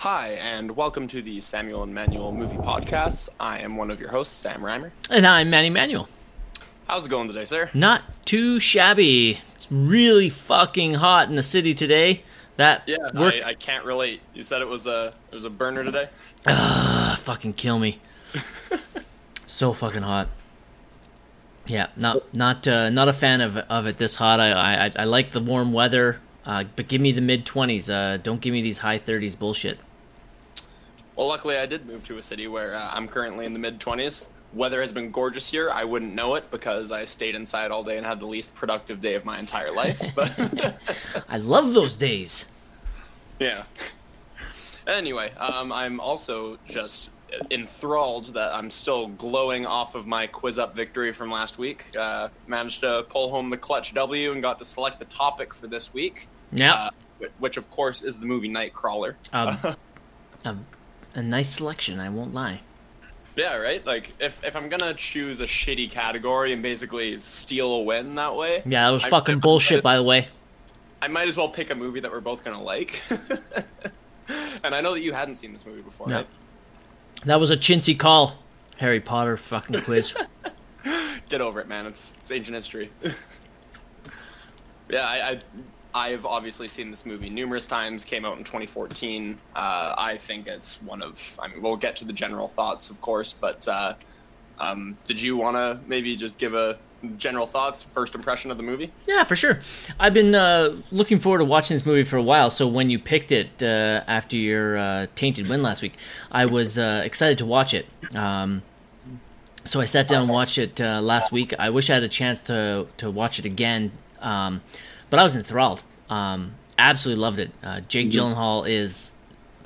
Hi, and welcome to the Samuel and Manuel Movie Podcast. I am one of your hosts, Sam Reimer. And I'm Manny Manuel. How's it going today, sir? Not too shabby. It's really fucking hot in the city today. That Yeah, work I, I can't relate. You said it was a it was a burner today. ah, fucking kill me. so fucking hot. Yeah, not not uh, not a fan of of it this hot. I I, I like the warm weather, uh, but give me the mid twenties. Uh, don't give me these high thirties bullshit. Well, luckily I did move to a city where uh, I'm currently in the mid 20s. Weather has been gorgeous here. I wouldn't know it because I stayed inside all day and had the least productive day of my entire life. But I love those days. yeah. Anyway, um, I'm also just enthralled that I'm still glowing off of my quiz up victory from last week. Uh, managed to pull home the clutch W and got to select the topic for this week. Yeah, Uh, which of course is the movie Nightcrawler. um, a, a nice selection. I won't lie. Yeah, right. Like if if I'm gonna choose a shitty category and basically steal a win that way, Yeah, that was I- fucking I- bullshit. By the way. I might as well pick a movie that we're both gonna like. and I know that you hadn't seen this movie before, No. right? That was a chintzy call. Harry Potter fucking quiz. Get over it, man. It's it's ancient history. yeah, I, I I've obviously seen this movie numerous times. Came out in 2014. Uh, I think it's one of. I mean, we'll get to the general thoughts, of course, but uh, um, did you want to maybe just give a general thoughts, first impression of the movie? yeah, for sure. I've been uh, looking forward to watching this movie for a while. So when you picked it uh, after your uh, tainted win last week, I was uh, excited to watch it. Um, so I sat down and watched it uh, last week. I wish I had a chance to to watch it again, um, but I was enthralled. Um, absolutely loved it. Uh, Jake Gyllenhaal is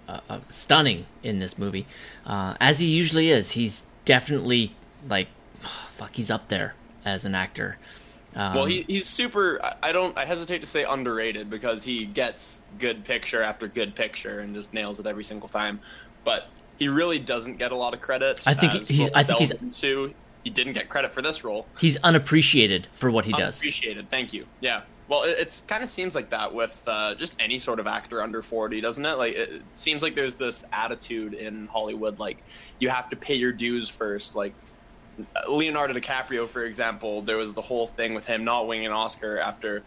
uh, uh, stunning in this movie, uh, as he usually is. He's definitely like, fuck, he's up there as an actor. Um, Well, he, he's super. I- don't. I hesitate to say underrated because he gets good picture after good picture and just nails it every single time. But he really doesn't get a lot of credit. I think he's- we'll I think he's-. He didn't get credit for this role. he's unappreciated for what he does. Appreciated. Thank you. Yeah. Well, it it's kind of seems like that with uh, just any sort of actor under forty, doesn't it? Like it, it seems like there's this attitude in Hollywood, like you have to pay your dues first. Like Leonardo DiCaprio, for example, there was the whole thing with him not winning an Oscar after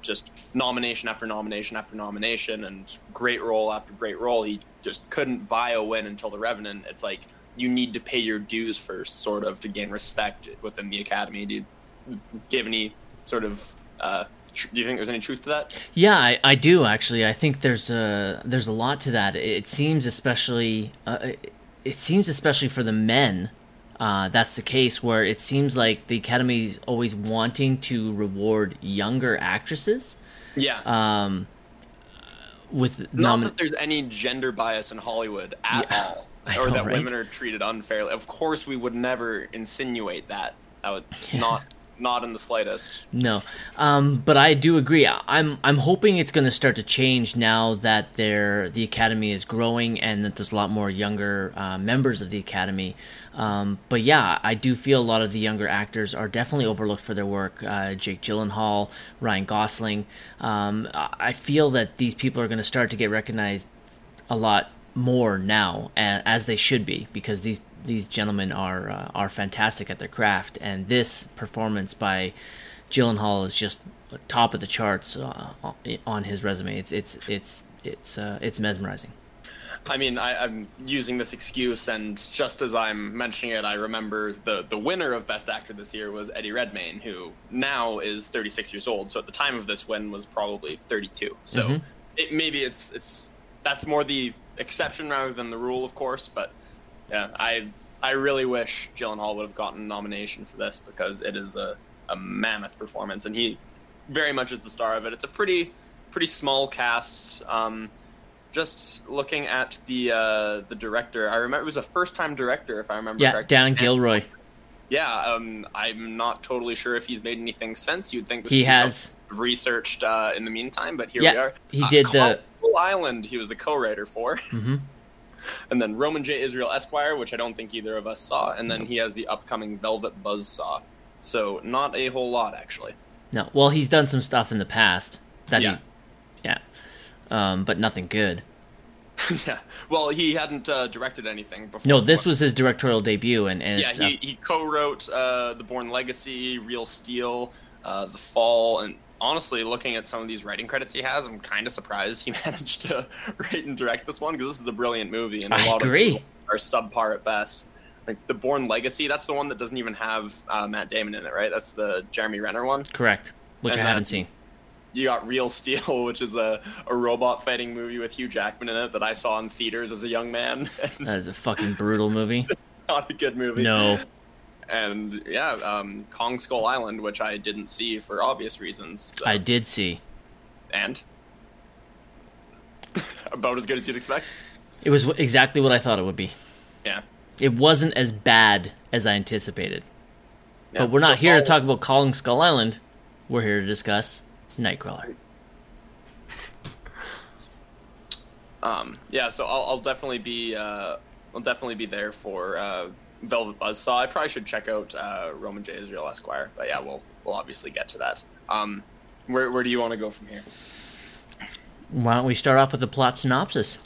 just nomination after nomination after nomination and great role after great role. He just couldn't buy a win until The Revenant. It's like you need to pay your dues first, sort of, to gain respect within the Academy. Do you give any sort of? Uh, tr- do you think there's any truth to that? Yeah, I, I do actually. I think there's a there's a lot to that. It seems especially uh, it- seems especially for the men. Uh, that's the case where it seems like the Academy is always wanting to reward younger actresses. Yeah. Um, with Not nomin- that there's any gender bias in Hollywood at Yeah, all, or know, that right? women are treated unfairly. Of course, we would never insinuate that. That would not, not in the slightest. No, um, but I do agree. I'm I'm hoping it's going to start to change now that there the academy is growing and that there's a lot more younger uh, members of the academy. Um, but yeah, I do feel a lot of the younger actors are definitely overlooked for their work. Uh, Jake Gyllenhaal, Ryan Gosling. Um, I I feel that these people are going to start to get recognized a lot more now, as they should be, because these these gentlemen are uh, are fantastic at their craft, and this performance by Gyllenhaal is just top of the charts uh, on his resume. It's it's it's it's uh, it's mesmerizing. I mean, I, I'm using this excuse, and just as I'm mentioning it, I remember the the winner of Best Actor this year was Eddie Redmayne, who now is 36 years old. So at the time of this win was probably 32. So Mhm. it, maybe it's it's that's more the exception rather than the rule, of course. But yeah, I I really wish Gyllenhaal would have gotten a nomination for this because it is a, a mammoth performance, and he very much is the star of it. It's a pretty pretty small cast. Um, just looking at the uh, the director, I remember it was a first time director, if I remember Yeah, correctly. Dan Gilroy. Yeah, um, I'm not totally sure if he's made anything since. You'd think this He has. Researched uh, in the meantime, but here Yeah, we are. he Uh, did the- Island. He was the co-writer for, hmm and then Roman J. Israel Esquire, which I don't think either of us saw, and then he has the upcoming Velvet Buzzsaw. So not a whole lot actually. No, well, he's done some stuff in the past that Yeah. he, yeah, um, but nothing good. yeah. Well, he hadn't uh, directed anything before. No, this was his directorial debut, and, and yeah, he, uh, he co-wrote uh, The Bourne Legacy, Real Steel, uh, The Fall, and honestly, looking at some of these writing credits he has, I'm kind of surprised he managed to write and direct this one because this is a brilliant movie, and a I lot agree. of are subpar at best. Like The Bourne Legacy, that's the one that doesn't even have uh, Matt Damon in it, right? That's the Jeremy Renner one. correct, which And I haven't seen. You got Real Steel, which is a, a robot fighting movie with Hugh Jackman in it that I saw in theaters as a young man. That is a fucking brutal movie. not a good movie. No, and yeah, um, Kong Skull Island, which I didn't see for obvious reasons. So- I did see. and about as good as you'd expect. It was exactly what I thought it would be. Yeah, It wasn't as bad as I anticipated. Yeah. But we're not So here to talk about Kong Skull Island. We're here to discuss Nightcrawler. Um, yeah, so I'll, I'll definitely be uh, I'll definitely be there for uh, Velvet Buzzsaw. I probably should check out uh, Roman J. Israel Esquire, but yeah, we'll we'll obviously get to that. Um, where where do you want to go from here? Why don't we start off with the plot synopsis?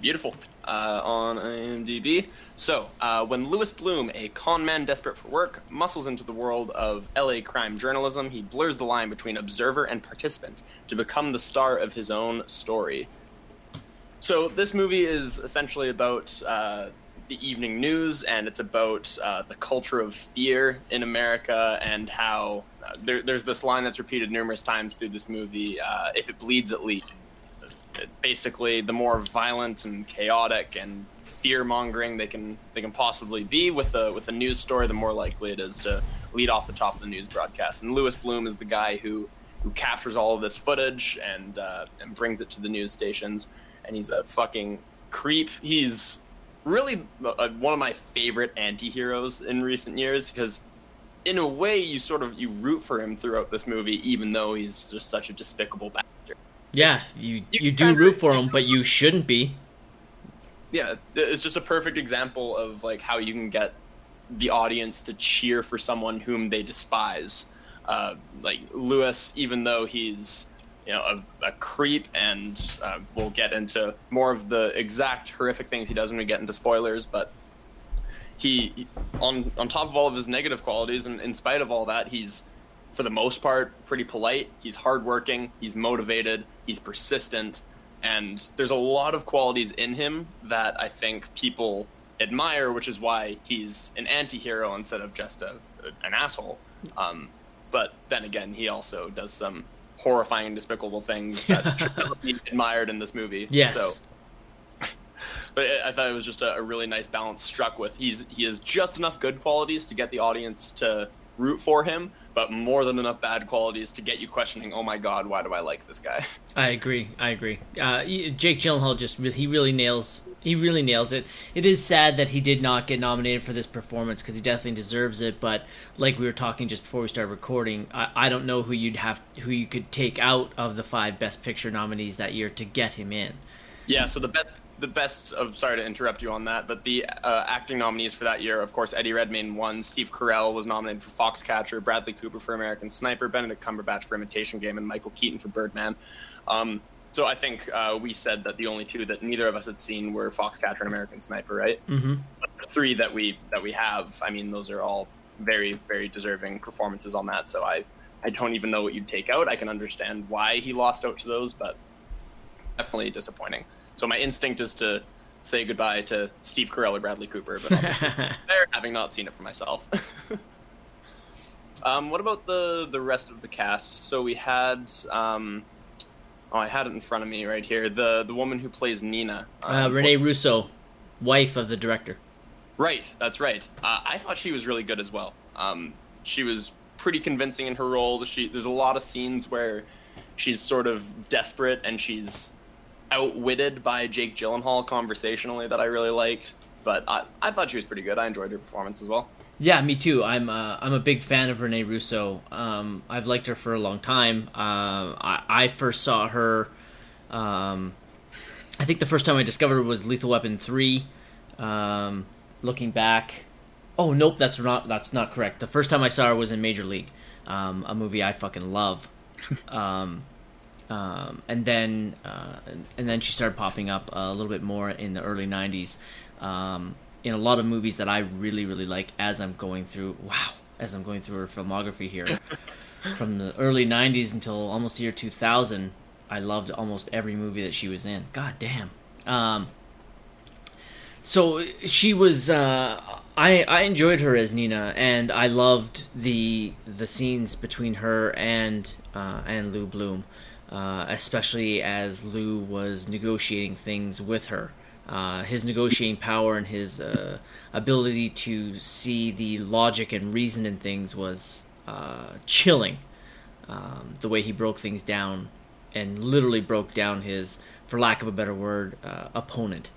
Beautiful. Uh, on IMDb. So, uh, when Louis Bloom, a con man desperate for work, muscles into the world of LA crime journalism, he blurs the line between observer and participant to become the star of his own story. So, this movie is essentially about uh, the evening news, and it's about uh, the culture of fear in America and how uh, there, there's this line that's repeated numerous times through this movie uh, if it bleeds, it leads basically the more violent and chaotic and fear mongering they can they can possibly be with a with a news story, the more likely it is to lead off the top of the news broadcast. And Louis Bloom is the guy who who captures all of this footage and uh, and brings it to the news stations. And he's a fucking creep. He's really uh, one of my favorite anti-heroes in recent years because in a way you sort of you root for him throughout this movie even though he's just such a despicable bastard Yeah, you You you do root for him, but you shouldn't be. yeah it's just a perfect example of like how you can get the audience to cheer for someone whom they despise uh, like louis even though he's you know a, a creep and uh, we'll get into more of the exact horrific things he does when we get into spoilers but he on on top of all of his negative qualities and in spite of all that he's for the most part pretty polite. He's hardworking. He's motivated. He's persistent. And there's a lot of qualities in him that i think people admire which is why he's an anti-hero instead of just a, an asshole. Um, but then again he also does some horrifying and despicable things that should be admired in this movie Yes. so but I- I thought it was just a, a really nice balance struck with. He's he has just enough good qualities to get the audience to root for him, but more than enough bad qualities to get you questioning. Oh my God, why do I like this guy? I agree. I agree. Uh, Jake Gyllenhaal just he really nails he really nails it. It is sad that he did not get nominated for this performance because he definitely deserves it. But like we were talking just before we started recording, I, I don't know who you'd have who you could take out of the five Best Picture nominees that year to get him in. Yeah, so the best the best of sorry to interrupt you on that, but the uh, acting nominees for that year, of course, Eddie Redmayne won. Steve Carell was nominated for Foxcatcher, Bradley Cooper for American Sniper, Benedict Cumberbatch for Imitation Game, and Michael Keaton for Birdman. Um, so I think uh, we said that the only two that neither of us had seen were Foxcatcher and American Sniper, right? Mm-hmm. the three that we that we have, I mean, those are all very very deserving performances on that. So I I don't even know what you'd take out. I can understand why he lost out to those, but definitely disappointing. So my instinct is to say goodbye to Steve Carell or Bradley Cooper, but there, having not seen it for myself. um, what about the the rest of the cast? So we had. Um, Oh, I had it in front of me right here. The the woman who plays Nina, Uh, Rene Russo, wife of the director. Right, that's right. Uh, I thought she was really good as well. Um, she was pretty convincing in her role. She there's a lot of scenes where she's sort of desperate and she's outwitted by Jake Gyllenhaal conversationally that I really liked. But I, I thought she was pretty good. I enjoyed her performance as well. Yeah, me too. I'm uh, I'm a big fan of Rene Russo. Um, I've liked her for a long time. Uh, I, I first saw her. Um, I think the first time I discovered her was Lethal Weapon three. Um, looking back, oh nope, that's not that's not correct. The first time I saw her was in Major League, um, a movie I fucking love. um, and then uh, and then she started popping up a little bit more in the early '90s um, in a lot of movies that I really really like. As I'm going through, wow, as I'm going through her filmography here, from the early '90s until almost the year 2000, I loved almost every movie that she was in. God damn. Um, so she was. Uh, I I enjoyed her as Nina, and I loved the the scenes between her and uh, and Lou Bloom uh, especially as Lou was negotiating things with her. Uh, his negotiating power and his uh, ability to see the logic and reason in things was uh, chilling. Um, the way he broke things down and literally broke down his, for lack of a better word, uh, opponent.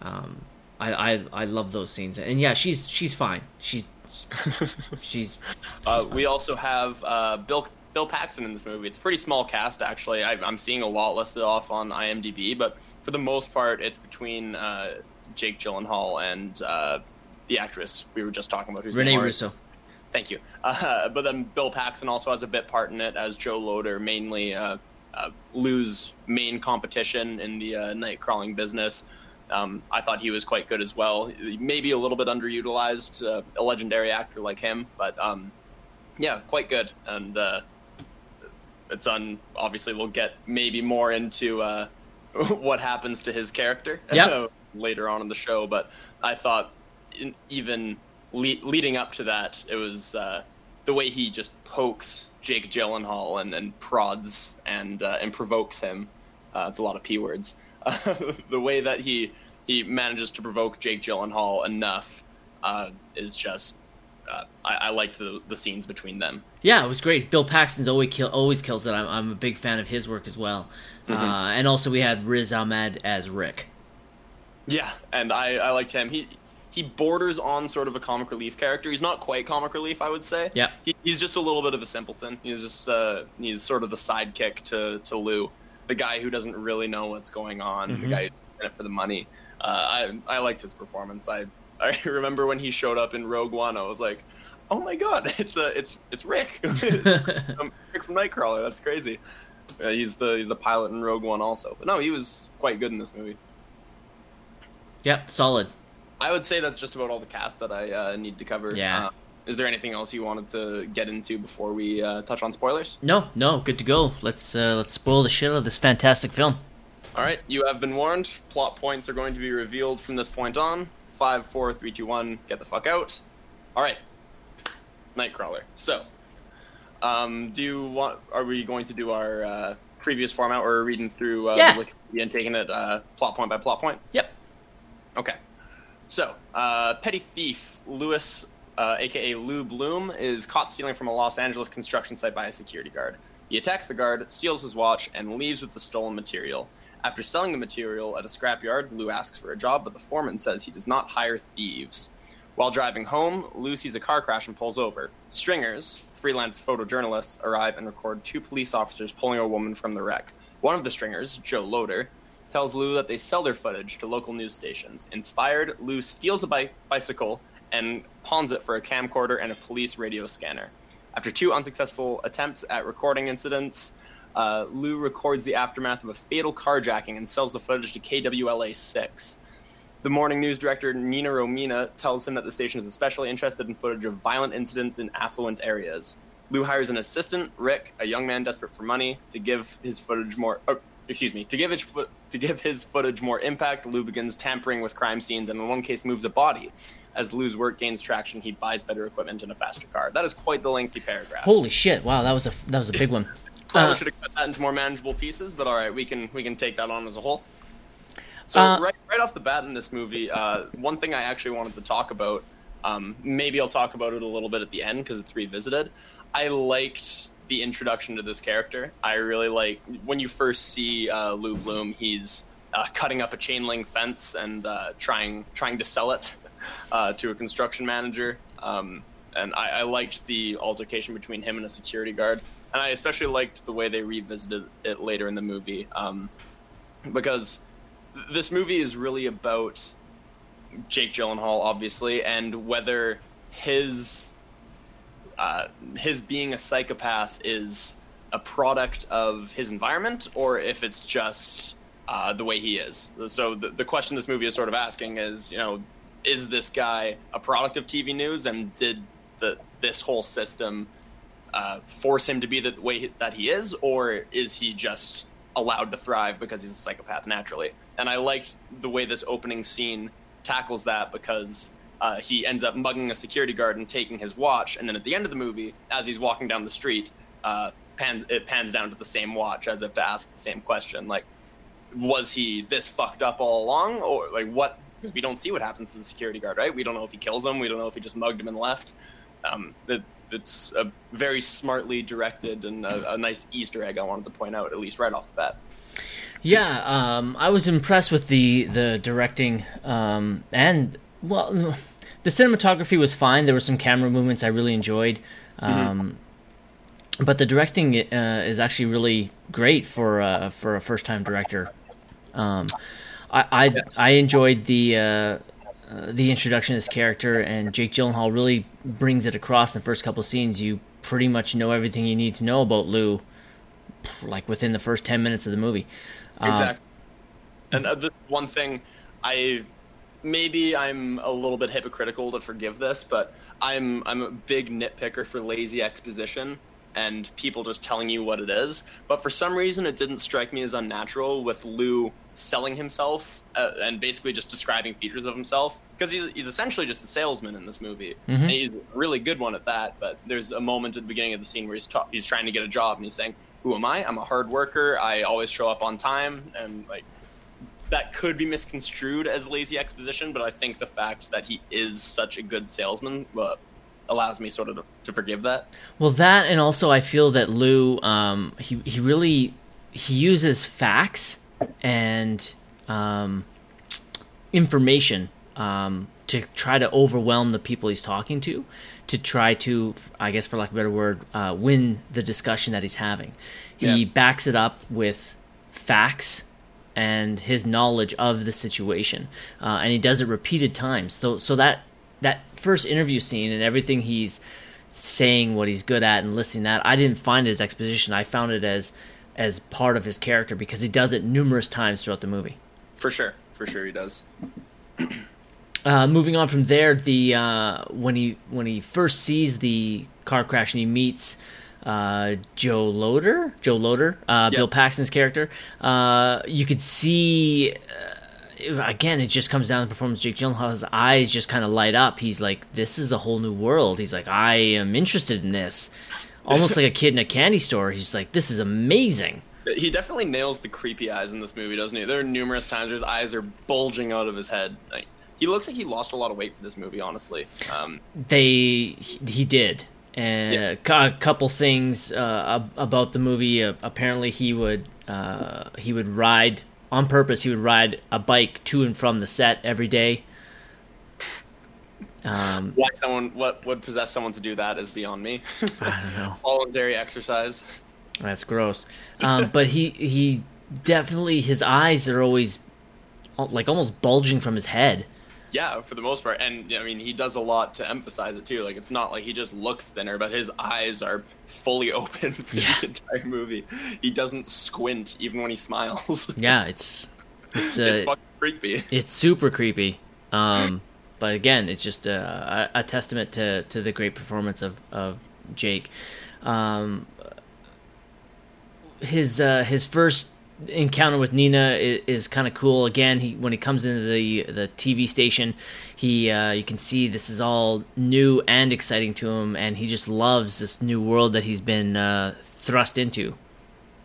Um, I, I I love those scenes, and yeah, she's she's fine. She's she's. she's uh, we also have Bill Bill Paxton in this movie. It's a pretty small cast, actually. I, am seeing a lot listed off on IMDb, but for the most part, it's between uh, Jake Gyllenhaal and uh, the actress we were just talking about, who's Rene Russo. Thank you. Uh, but then Bill Paxton also has a bit part in it as Joe Loder, mainly uh, uh, Lou's main competition in the uh, night crawling business. Um, I thought he was quite good as well. Maybe a little bit underutilized, a legendary actor like him, but um, yeah, quite good. And it's on. Obviously, we'll get maybe more into uh, what happens to his character yep. later on in the show. But I thought, in, even le- leading up to that, it was uh, the way he just pokes Jake Gyllenhaal and, and prods and uh, and provokes him. Uh, it's a lot of p words. the way that he he manages to provoke Jake Gyllenhaal enough uh, is just uh, I, I, liked the the scenes between them. Yeah, it was great. Bill Paxton's always kill, always kills it. I'm, I'm a big fan of his work as well. Mm-hmm. Uh, and also we had Riz Ahmed as Rick. Yeah, and I, I liked him. He he borders on sort of a comic relief character. He's not quite comic relief, I would say. Yeah, he, he's just a little bit of a simpleton. He's just uh, he's sort of the sidekick to to Lou, the guy who doesn't really know what's going on, mm-hmm. the guy who's in it for the money. Uh, I I liked his performance. I I remember when he showed up in Rogue One. I was like, "Oh my god, it's a uh, it's it's Rick, Rick from Nightcrawler. That's crazy." Uh, he's the he's the pilot in Rogue One also. But no, he was quite good in this movie. Yep, solid. I would say that's just about all the cast that I uh, need to cover. Yeah. Uh, is there anything else you wanted to get into before we uh, touch on spoilers? No, no, good to go. Let's uh, let's spoil the shit out of this fantastic film. All right, you have been warned. Plot points are going to be revealed from this point on five, four, three, two, one, get the fuck out. All right, Nightcrawler. So, um, do you want? Are we going to do our uh, previous format, or reading through uh, yeah. Wikipedia and taking it uh, plot point by plot point? Yep. Okay. So, uh, petty thief Louis, aka uh, Lou Bloom, is caught stealing from a Los Angeles construction site by a security guard. He attacks the guard, steals his watch, and leaves with the stolen material. After selling the material at a scrapyard, Lou asks for a job, but the foreman says he does not hire thieves. While driving home, Lou sees a car crash and pulls over. Stringers, freelance photojournalists, arrive and record two police officers pulling a woman from the wreck. One of the stringers, Joe Loder, tells Lou that they sell their footage to local news stations. Inspired, Lou steals a bi- bicycle and pawns it for a camcorder and a police radio scanner. After two unsuccessful attempts at recording incidents, uh, Lou records the aftermath of a fatal carjacking and sells the footage to KWLA 6. The morning news director, Nina Romina, tells him that the station is especially interested in footage of violent incidents in affluent areas. Lou hires an assistant, Rick, a young man desperate for money, to give his footage more. Oh, excuse me, to give his to give his footage more impact. Lou begins tampering with crime scenes, and in one case, moves a body. As Lou's work gains traction, he buys better equipment and a faster car. That is quite the lengthy paragraph. Holy shit! Wow, that was a that was a big one. Probably uh, should have cut that into more manageable pieces, but all right, we can we can take that on as a whole. So uh, right right off the bat in this movie, uh, one thing I actually wanted to talk about, um, maybe I'll talk about it a little bit at the end because it's revisited. I liked the introduction to this character. I really like when you first see uh, Lou Bloom. He's uh, cutting up a chain link fence and uh, trying trying to sell it uh, to a construction manager. Um, and I, I liked the altercation between him and a security guard and I especially liked the way they revisited it later in the movie, um, because this movie is really about Jake Gyllenhaal, obviously, and whether his uh, his being a psychopath is a product of his environment or if it's just uh, the way he is. So the, the question this movie is sort of asking is, you know, is this guy a product of TV news, and did the this whole system uh, force him to be the way that he is, or is he just allowed to thrive because he's a psychopath naturally? And I liked the way this opening scene tackles that because uh, he ends up mugging a security guard and taking his watch, and then at the end of the movie, as he's walking down the street, uh, pans, it pans down to the same watch as if to ask the same question, like, was he this fucked up all along, or like what? Because we don't see what happens to the security guard, right? We don't know if he kills him. We don't know if he just mugged him and left. Um, it, it's a very smartly directed and a, a, nice Easter egg I wanted to point out, at least right off the bat. Yeah, um, I was impressed with the the directing um, and well, the cinematography was fine. There were some camera movements I really enjoyed. Mm-hmm. But the directing uh, is actually really great for uh, for a first time director. Um, I I. I, enjoyed the uh, uh, the introduction of this character, and Jake Gyllenhaal really brings it across in the first couple scenes. You pretty much know everything you need to know about Lou, like within the first ten minutes of the movie. Um, exactly. and uh, the one thing I maybe I'm a little bit hypocritical to forgive this, but I'm I'm a big nitpicker for lazy exposition and people just telling you what it is. But for some reason, it didn't strike me as unnatural with Lou selling himself uh, and basically just describing features of himself because he's, he's essentially just a salesman in this movie mm-hmm. and he's a really good one at that but there's a moment at the beginning of the scene where he's, ta- he's trying to get a job and he's saying who am i i'm a hard worker i always show up on time and like that could be misconstrued as lazy exposition but i think the fact that he is such a good salesman uh, allows me sort of to, to, forgive that. Well, that and also I feel that Lou, um, he he really he uses facts and um, information um, to try to overwhelm the people he's talking to, to try to, I guess, for lack of a better word, uh, win the discussion that he's having. He yeah. backs it up with facts and his knowledge of the situation, uh, and he does it repeated times. So, so that that first interview scene and everything he's saying what he's good at and listening that I didn't find it as exposition. I found it as as part of his character because he does it numerous times throughout the movie. For sure, for sure he does. uh, moving on from there, the uh, when he when he first sees the car crash and he meets uh, Joe Loder, Joe Loder, uh, yep. Bill Paxton's character, uh, you could see uh, again, it just comes down to the performance. Jake Gyllenhaal's eyes just kind of light up. He's like, "This is a whole new world." He's like, "I am interested in this." Almost like a kid in a candy store. He's like, "This is amazing." He definitely nails the creepy eyes in this movie, doesn't he? There are numerous times where his eyes are bulging out of his head. Like, he looks like he lost a lot of weight for this movie. Honestly, um, they he, did and yeah. a couple things uh, about the movie. Uh, apparently, he would uh, he would ride on purpose. He would ride a bike to and from the set every day. Um, Why someone what would possess someone to do that is beyond me. I don't know. Voluntary exercise. That's gross. Um, but he he definitely his eyes are always like almost bulging from his head. Yeah, for the most part, and I mean he does a lot to emphasize it too. Like it's not like he just looks thinner, but his eyes are fully open for yeah. the entire movie. He doesn't squint even when he smiles. yeah, it's it's, uh, it's fucking creepy. It's super creepy. Um, but again, it's just a, a, testament to, to the great performance of of Jake. Um, his uh, his first encounter with Nina is, is kind of cool. Again, he when he comes into the the TV station, he uh, you can see this is all new and exciting to him, and he just loves this new world that he's been uh, thrust into.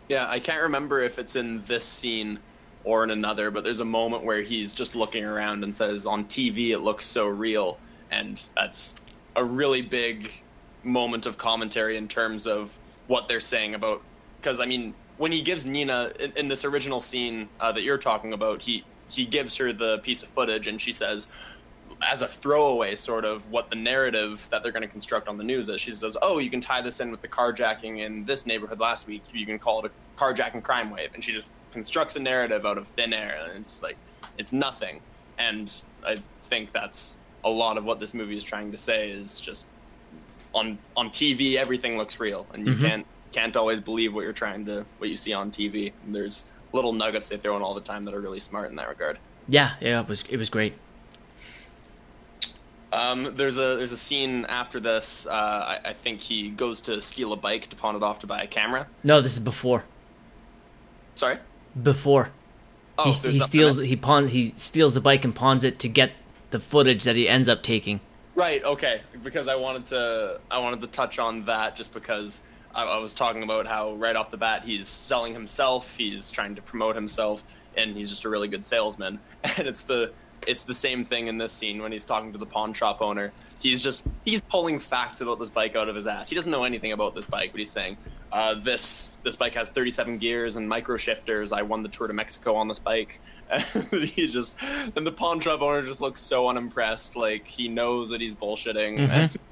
Yeah, I can't remember if it's in this scene or in another, but there's a moment where he's just looking around and says, "On TV, it looks so real," and that's a really big moment of commentary in terms of what they're saying about because I mean when he gives Nina in, in this original scene uh, that you're talking about, he he gives her the piece of footage and she says as a throwaway sort of what the narrative that they're going to construct on the news is. She says, "Oh, you can tie this in with the carjacking in this neighborhood last week. You can call it a carjacking crime wave." And she just constructs a narrative out of thin air, and it's like it's nothing. And I think that's a lot of what this movie is trying to say is just on on TV everything looks real, and you mm-hmm. can't can't always believe what you're trying to what you see on TV. And there's little nuggets they throw in all the time that are really smart in that regard. Yeah, yeah, it was it was great. Um, there's a there's a scene after this. Uh, I, I, think he goes to steal a bike to pawn it off to buy a camera. No, this is before. Sorry. Before. Oh, he, he steals he pawn he steals the bike and pawns it to get the footage that he ends up taking. Right. Okay. Because I wanted to I wanted to touch on that just because I, I was talking about how right off the bat he's selling himself, he's trying to promote himself, and he's just a really good salesman. And it's the it's the same thing in this scene when he's talking to the pawn shop owner. He's just he's pulling facts about this bike out of his ass. He doesn't know anything about this bike, but he's saying uh, this this bike has 37 gears and micro shifters. I won the Tour de Mexico on this bike. he just and the pawn shop owner just looks so unimpressed. Like he knows that he's bullshitting. Mm-hmm.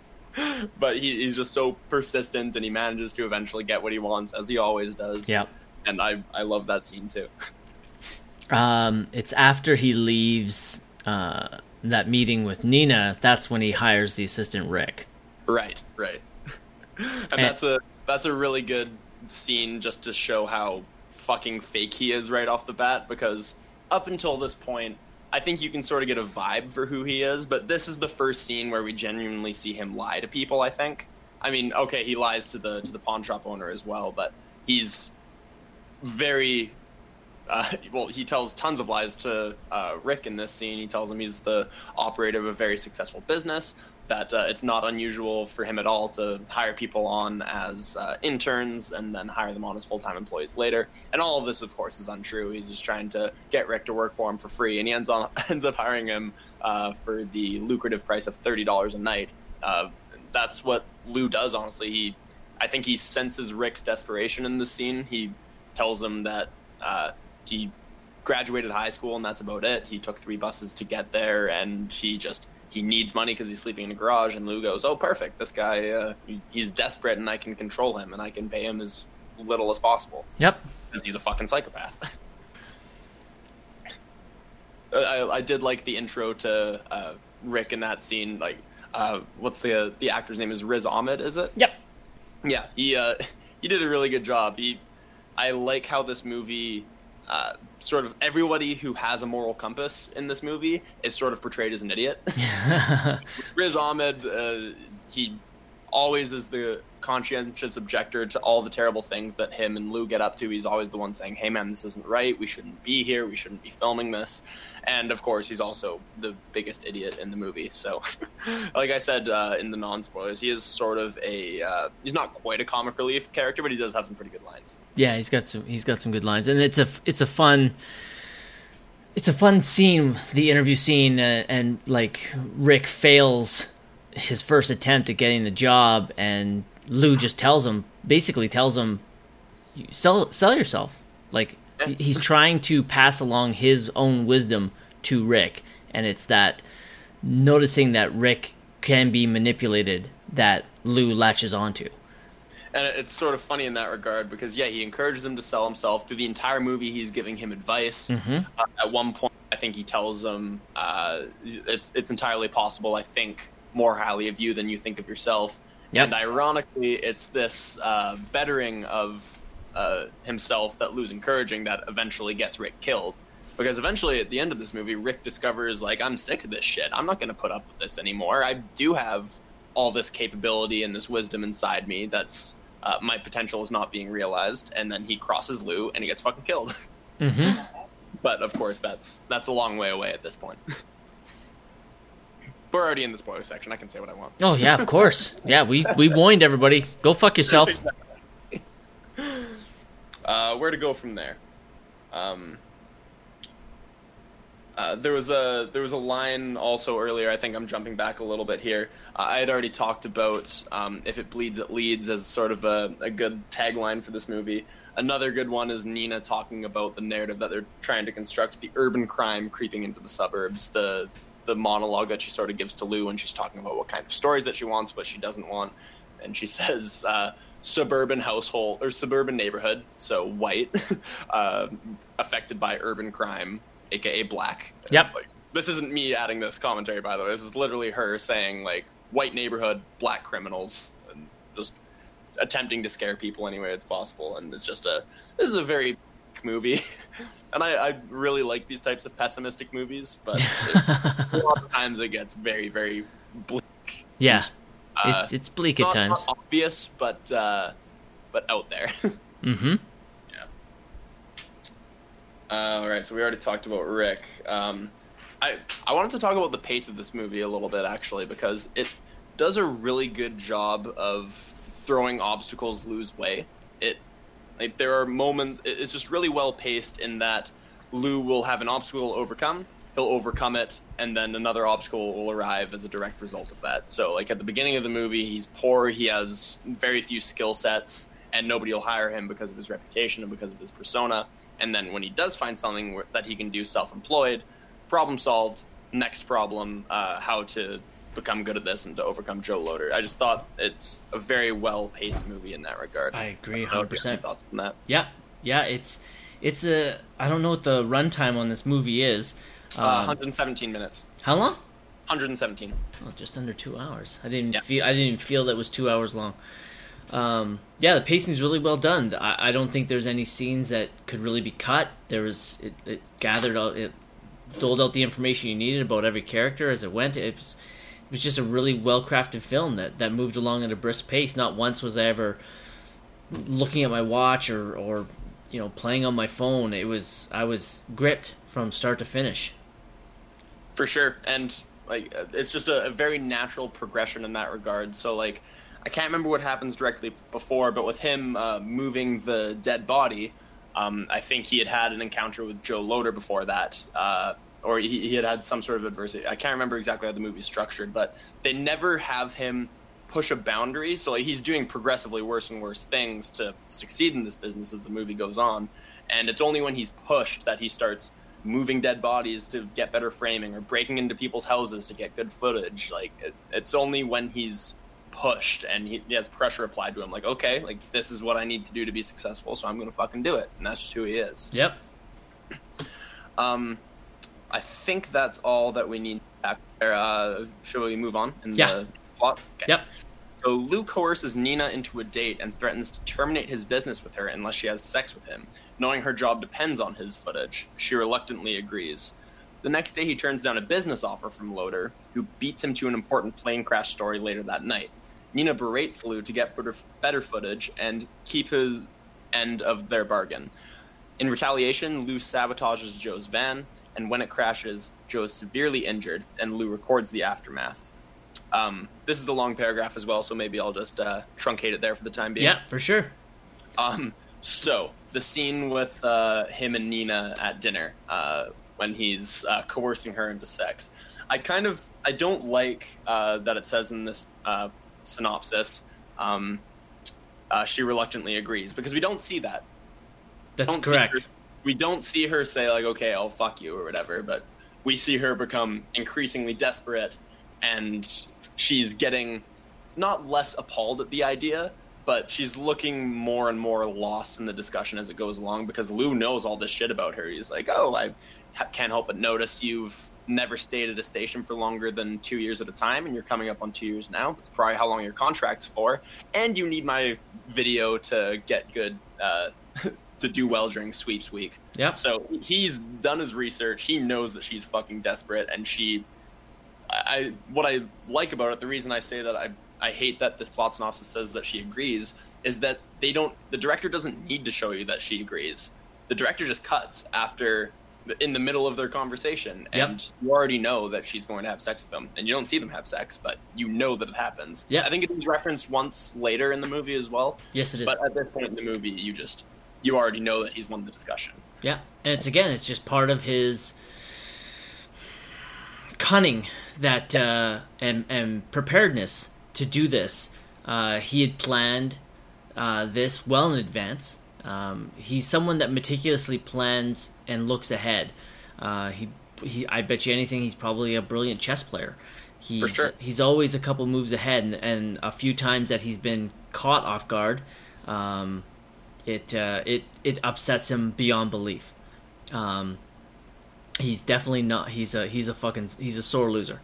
but he, he's just so persistent and he manages to eventually get what he wants as he always does. Yeah. And I I love that scene too. Um, it's after he leaves uh, that meeting with Nina. That's when he hires the assistant Rick. Right, right. and, and that's a that's a really good scene just to show how fucking fake he is right off the bat. Because up until this point, I think you can sort of get a vibe for who he is. But this is the first scene where we genuinely see him lie to people. I think. I mean, okay, he lies to the to the pawn shop owner as well, but he's very uh, well, he tells tons of lies to uh, Rick in this scene. He tells him he's the operator of a very successful business, that uh, it's not unusual for him at all to hire people on as uh, interns and then hire them on as full time employees later. And all of this, of course, is untrue. He's just trying to get Rick to work for him for free, and he ends on ends up hiring him uh, for the lucrative price of thirty dollars a night. Uh, that's what Lou does. Honestly, he, I think he senses Rick's desperation in this scene. He tells him that he graduated high school and that's about it. He took three buses to get there, and he just he needs money because he's sleeping in a garage. And Lou goes, "Oh, perfect! This guy, uh, he's desperate, and I can control him, and I can pay him as little as possible." Yep, because he's a fucking psychopath. I, I, did like the intro to uh, Rick in that scene. Like, uh, what's the the actor's name? Is Riz Ahmed? Is it? Yep. Yeah, he uh, he did a really good job. He, I like how this movie uh, sort of everybody who has a moral compass in this movie is sort of portrayed as an idiot. Riz Ahmed, uh, he always is the conscientious objector to all the terrible things that him and Lou get up to. He's always the one saying, "Hey, man, this isn't right. We shouldn't be here. We shouldn't be filming this." And of course, he's also the biggest idiot in the movie. So, like I said uh, in the non spoilers, he is sort of a uh, he's not quite a comic relief character, but he does have some pretty good lines. Yeah, he's got some he's got some good lines, and it's a it's a fun it's a fun scene, the interview scene, uh, and like Rick fails his first attempt at getting the job, and Lou just tells him, basically tells him, sell sell yourself. Like he's trying to pass along his own wisdom to Rick, and it's that noticing that Rick can be manipulated that Lou latches onto. And it's sort of funny in that regard because yeah, he encourages him to sell himself. Through the entire movie, he's giving him advice. Mm-hmm. Uh, at one point, I think he tells him uh, it's it's entirely possible. I think more highly of you than you think of yourself. Yep. And ironically, it's this uh, bettering of uh, himself that Lou's encouraging that eventually gets Rick killed. Because eventually, at the end of this movie, Rick discovers, like, I'm sick of this shit. I'm not going to put up with this anymore. I do have all this capability and this wisdom inside me that's uh, my potential is not being realized. And then he crosses Lou and he gets fucking killed. Mm-hmm. but of course, that's that's a long way away at this point. We're already in the spoiler section. I can say what I want. Oh yeah, of course. Yeah, we we warned everybody. Go fuck yourself. uh, where to go from there? Um, uh, there was a there was a line also earlier. I think I'm jumping back a little bit here. Uh, I had already talked about um, if it bleeds, it leads as sort of a, a good tagline for this movie. Another good one is Nina talking about the narrative that they're trying to construct: the urban crime creeping into the suburbs, the the monologue that she sort of gives to Lou when she's talking about what kind of stories that she wants, what she doesn't want, and she says uh, suburban household or suburban neighborhood, so white, uh, affected by urban crime, aka black. Yep. Like, this isn't me adding this commentary, by the way. This is literally her saying like white neighborhood, black criminals, and just attempting to scare people any way it's possible, and it's just a this is a very movie, and I, I really like these types of pessimistic movies, but it, a lot of times it gets very very bleak. Yeah, uh, it's it's bleak not, at times. Not obvious, but uh, but out there. mm-hmm. Yeah. Uh, all right, so we already talked about Rick. Um, I I wanted to talk about the pace of this movie a little bit actually because it does a really good job of throwing obstacles lose way. It like there are moments it's just really well paced in that Lou will have an obstacle overcome, he'll overcome it, and then another obstacle will arrive as a direct result of that. So like at the beginning of the movie, he's poor, he has very few skill sets, and nobody will hire him because of his reputation and because of his persona. And then when he does find something that he can do self-employed, problem solved. Next problem, uh, how to become good at this and to overcome Joe Loder. I just thought it's a very well paced movie in that regard. I agree, I don't know hundred if you have any percent. Thoughts on that? Yeah, yeah. It's it's a I don't know what the runtime on this movie is. Uh, Um, 117 minutes. how long? 117. Well, just under two hours. I didn't Yeah. feel I didn't even feel that was two hours long. Um, yeah, the pacing is really well done. I, I don't think there's any scenes that could really be cut. There was it, it gathered all it doled out the information you needed about every character as it went. It was was just a really well crafted film that, that moved along at a brisk pace. Not once was I ever looking at my watch or, or you know playing on my phone. It was I was gripped from start to finish. For sure. And like it's just a, a very natural progression in that regard. So like I can't remember what happens directly before, but with him uh, moving the dead body, um, I think he had had an encounter with Joe Loder before that, uh, or he, he had had some sort of adversity. I can't remember exactly how the movie's structured, but they never have him push a boundary. So like, he's doing progressively worse and worse things to succeed in this business as the movie goes on. And it's only when he's pushed that he starts moving dead bodies to get better framing or breaking into people's houses to get good footage. Like it, it's only when he's pushed and he, he has pressure applied to him like okay like this is what i need to do to be successful so i'm gonna fucking do it and that's just who he is Yep. um i think that's all that we need back there uh should we move on in Yeah. the plot Okay. Yep. so Lou coerces Nina into a date and threatens to terminate his business with her unless she has sex with him. Knowing her job depends on his footage, she reluctantly agrees. The next day, he turns down a business offer from Loder, who beats him to an important plane crash story later that night. Nina berates Lou to get better, better footage and keep his end of their bargain. In retaliation, Lou sabotages Joe's van, and when it crashes, Joe is severely injured, and Lou records the aftermath. Um, this is a long paragraph as well, so maybe I'll just uh, truncate it there for the time being. Yeah, for sure. Um, so the scene with uh, him and Nina at dinner uh, when he's uh, coercing her into sex. I kind of I don't like uh, that it says in this uh, synopsis. Um, uh, she reluctantly agrees because we don't see that. That's correct. We don't see her say like, "Okay, I'll fuck you" or whatever, but we see her become increasingly desperate, and she's getting not less appalled at the idea, but she's looking more and more lost in the discussion as it goes along because Lou knows all this shit about her. He's like, "Oh, I can't help but notice you've never stayed at a station for longer than two years at a time, and you're coming up on two years now. That's probably how long your contract's for, and you need my video to get good." Uh, to do well during sweeps week. Yeah. So he's done his research. He knows that she's fucking desperate, and she. I what I like about it, the reason I say that I I hate that this plot synopsis says that she agrees, is that they don't. The director doesn't need to show you that she agrees. The director just cuts after in the middle of their conversation, Yep. and you already know that she's going to have sex with them, and you don't see them have sex, but you know that it happens. Yeah. I think it is referenced once later in the movie as well. Yes, it is. But at this point in the movie, you just you already know that he's won the discussion. Yeah, and it's again, it's just part of his cunning that uh, and and preparedness to do this. Uh, he had planned uh, this well in advance. Um, he's someone that meticulously plans and looks ahead. Uh, he, he, I bet you anything, he's probably a brilliant chess player. He's, sure. He's always a couple moves ahead, and, and a few times that he's been caught off guard, um, it uh, it it upsets him beyond belief. Um, he's definitely not. He's a he's a fucking he's a sore loser.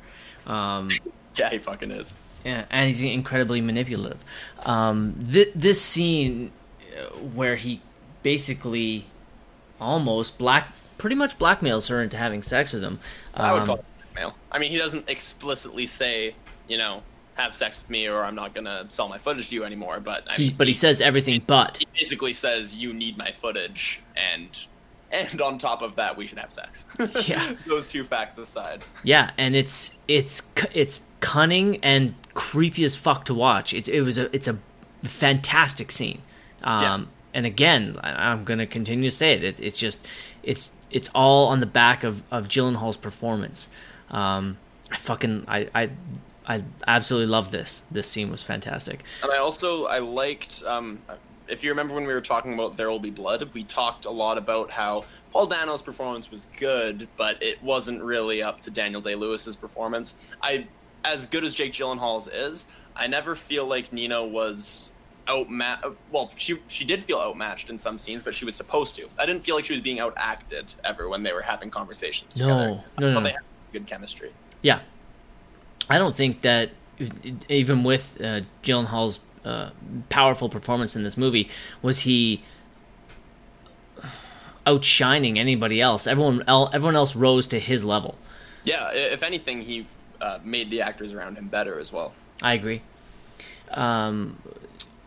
Um, Yeah, he fucking is. Yeah, and he's incredibly manipulative. Um, th- this scene uh, where he basically almost black, pretty much blackmails her into having sex with him. I would Um, call it blackmail. I mean, he doesn't explicitly say, you know, have sex with me or I'm not gonna sell my footage to you anymore. But I he, but he says everything but. he basically says you need my footage and and on top of that we should have sex Yeah. those two facts aside Yeah, and it's it's it's cunning and creepy as fuck to watch. It's it was a it's a fantastic scene. Um, Yeah. And again, I- I'm gonna continue to say it. it. It's just it's it's all on the back of of Gyllenhaal's performance. Um, I fucking I I I absolutely love this. This scene was fantastic. and i also i liked um if you remember when we were talking about there will be blood we talked a lot about how paul dano's performance was good but it wasn't really up to daniel day lewis's performance i as good as jake gyllenhaal's is i never feel like nina was outmatched well she she did feel outmatched in some scenes but she was supposed to i didn't feel like she was being outacted ever when they were having conversations No. together No, no, no. they had good chemistry Yeah, I don't think that even with uh, Gyllenhaal's uh, powerful performance in this movie, was he outshining anybody else. Everyone, el- everyone else rose to his level. yeah if anything he uh, made the actors around him better as well I agree. Um,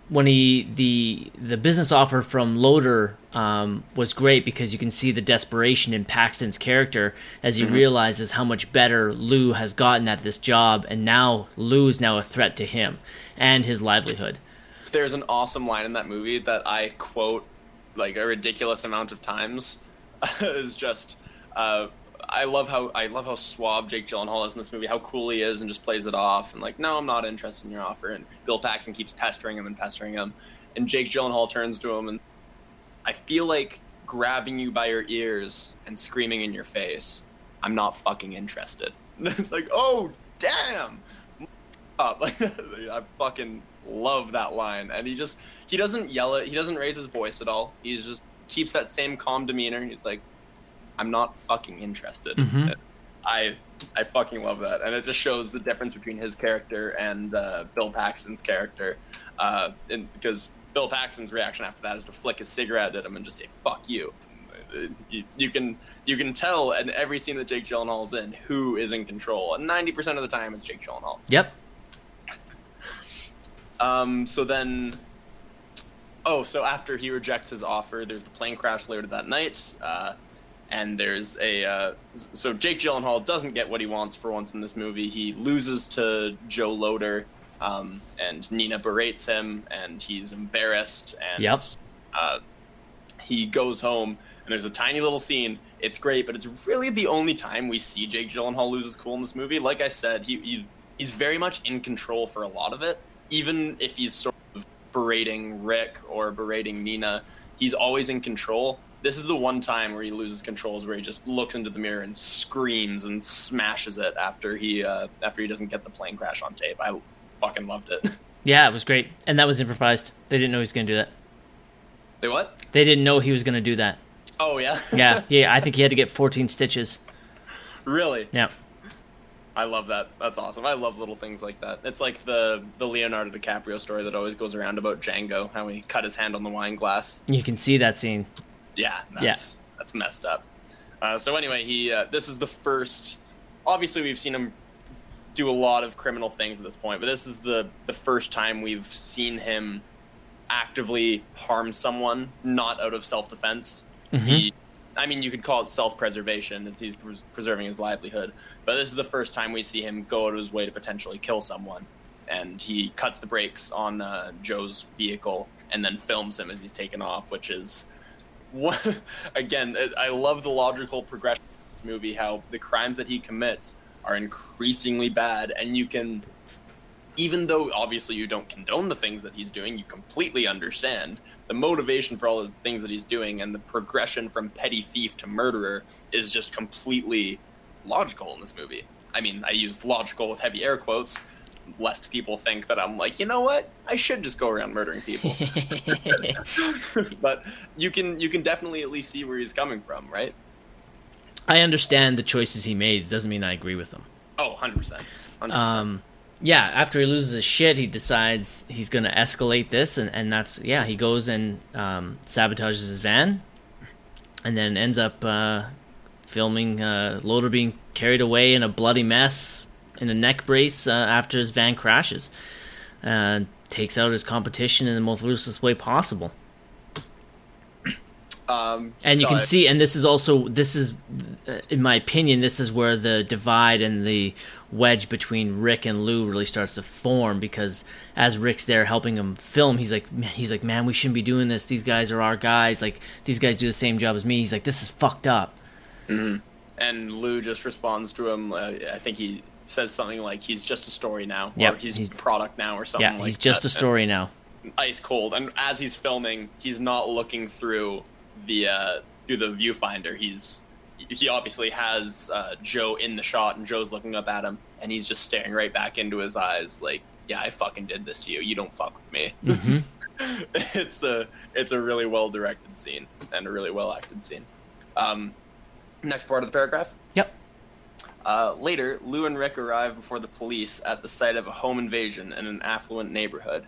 when he the the business offer from Loder um, was great because you can see the desperation in Paxton's character as he realizes how much better Lou has gotten at this job, and now Lou is now a threat to him and his livelihood. there's an awesome line in that movie that I quote like a ridiculous amount of times. is just uh, I love how I love how suave Jake Gyllenhaal is in this movie. How cool he is and just plays it off and like, no, I'm not interested in your offer. And Bill Paxton keeps pestering him and pestering him, and Jake Gyllenhaal turns to him and I feel like grabbing you by your ears and screaming in your face. I'm not fucking interested. it's like, oh damn up. Like I fucking love that line, and he just he doesn't yell it. He doesn't raise his voice at all. He just keeps that same calm demeanor. He's like, "I'm not fucking interested." Mhm. I I fucking love that, and it just shows the difference between his character and uh, Bill Paxton's character, uh, and because Bill Paxton's reaction after that is to flick his cigarette at him and just say "fuck you." You, you can you can tell in every scene that Jake Gyllenhaal's in who is in control, and ninety percent of the time it's Jake Gyllenhaal. Yep. Um, so then, oh, so after he rejects his offer, there's the plane crash later that night, uh, and there's a uh, so Jake Gyllenhaal doesn't get what he wants for once in this movie. He loses to Joe Loder, um, and Nina berates him, and he's embarrassed, and Yep. uh, he goes home, and there's a tiny little scene. It's great, but it's really the only time we see Jake Gyllenhaal lose his cool in this movie. Like I said, he, he he's very much in control for a lot of it. Even if he's sort of berating Rick or berating Nina, he's always in control. This is the one time where he loses control, is where he just looks into the mirror and screams and smashes it after he uh, after he doesn't get the plane crash on tape. I fucking loved it. Yeah, it was great, and that was improvised. They didn't know he was going to do that. They what? They didn't know he was going to do that. Oh yeah, Yeah, yeah. I think he had to get 14 stitches. really? Yeah. I love that. That's awesome. I love little things like that. It's like the the Leonardo DiCaprio story that always goes around about Django, how he cut his hand on the wine glass. You can see that scene. Yeah, that's that's messed up. Uh, so anyway, he uh, this is the first. Obviously, we've seen him do a lot of criminal things at this point, but this is the the first time we've seen him actively harm someone, not out of self defense. He, I mean, you could call it self preservation, as he's pres- preserving his livelihood. But this is the first time we see him go out of his way to potentially kill someone, and he cuts the brakes on uh, Joe's vehicle and then films him as he's taken off, which is what again i love the logical progression of this movie how the crimes that he commits are increasingly bad and you can even though obviously you don't condone the things that he's doing you completely understand the motivation for all the things that he's doing and the progression from petty thief to murderer is just completely logical in this movie. I mean i used logical with heavy air quotes. Lest people think that i'm like you know what? I should just go around murdering people. But you can you can definitely at least see where he's coming from, right? I understand the choices he made. Doesn't mean I agree with them. Oh, 100%. 100%. Um, yeah, after he loses his shit, he decides he's going to escalate this, and, and that's yeah, he goes and um, sabotages his van, and then ends up uh, filming uh, Loder being carried away in a bloody mess in a neck brace uh, after his van crashes. Uh, takes out his competition in the most ruthless way possible. Um, and you can I- see, and this is also this is, uh, in my opinion, this is where the divide and the wedge between Rick and Lou really starts to form because as Rick's there helping him film, he's like, man- he's like, man, we shouldn't be doing this. These guys are our guys. Like these guys do the same job as me. He's like, this is fucked up. and Lou just responds to him. Uh, I think he says something like, "He's just a story now," Yep, or "He's, he's- product now," or something. Yeah, like he's just that. a story now. ice cold. And as he's filming, he's not looking through the uh, through the viewfinder. He's he obviously has uh, Joe in the shot, and Joe's looking up at him, and he's just staring right back into his eyes, like, "Yeah, I fucking did this to you. You don't fuck with me." Mhm. it's a it's a really well directed scene and a really well acted scene. Um, next part of the paragraph. Yep. Uh, later, Lou and Rick arrive before the police at the site of a home invasion in an affluent neighborhood.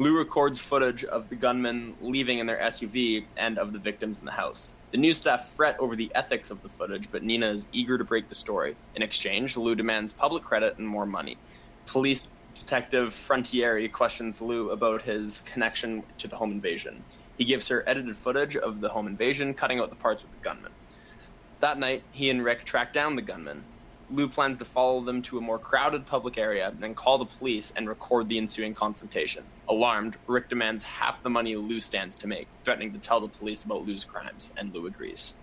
Lou records footage of the gunmen leaving in their SUV and of the victims in the house. The news staff fret over the ethics of the footage, but Nina is eager to break the story. In exchange, Lou demands public credit and more money. Police detective Frontieri questions Lou about his connection to the home invasion. He gives her edited footage of the home invasion, cutting out the parts with the gunmen. That night, he and Rick track down the gunmen. Lou plans to follow them to a more crowded public area, then call the police and record the ensuing confrontation. Alarmed, Rick demands half the money Lou stands to make, threatening to tell the police about Lou's crimes, and Lou agrees.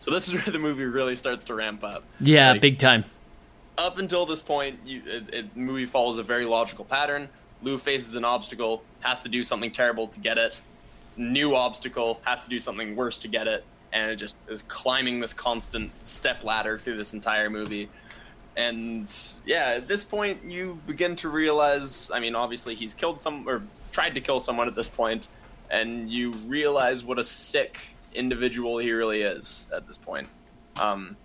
So this is where the movie really starts to ramp up. Yeah, Like, big time. up until this point, you, it, it, the movie follows a very logical pattern. Lou faces an obstacle, has to do something terrible to get it. New obstacle, has to do something worse to get it, and it just is climbing this constant step ladder through this entire movie. And yeah, at this point, you begin to realize. I mean, obviously, he's killed some or tried to kill someone at this point, and you realize what a sick individual he really is at this point. Um,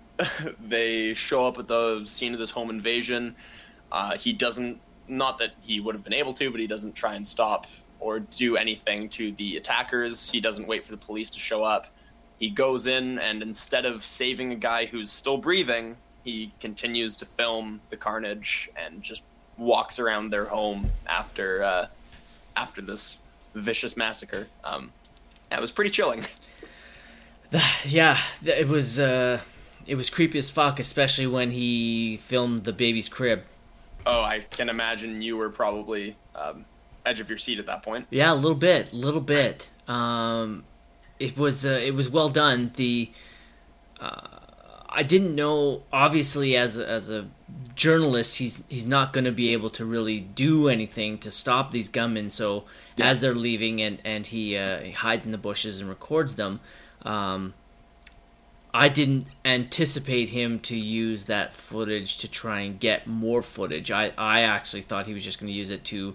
they show up at the scene of this home invasion. Uh, he doesn't, not that he would have been able to, but he doesn't try and stop or do anything to the attackers. He doesn't wait for the police to show up. He goes in and instead of saving a guy who's still breathing, he continues to film the carnage and just walks around their home after uh, after this vicious massacre. Um, yeah, it was pretty chilling. Yeah, it was uh, it was creepy as fuck, especially when he filmed the baby's crib. Oh, I can imagine you were probably um, edge of your seat at that point. Yeah, a little bit, a little bit. Um, it was uh, it was well done. The uh, I didn't know. Obviously, as a, as a journalist, he's he's not going to be able to really do anything to stop these gunmen. So Yeah. as they're leaving, and and he, uh, he hides in the bushes and records them. Um, I didn't anticipate him to use that footage to try and get more footage. I, I actually thought he was just going to use it to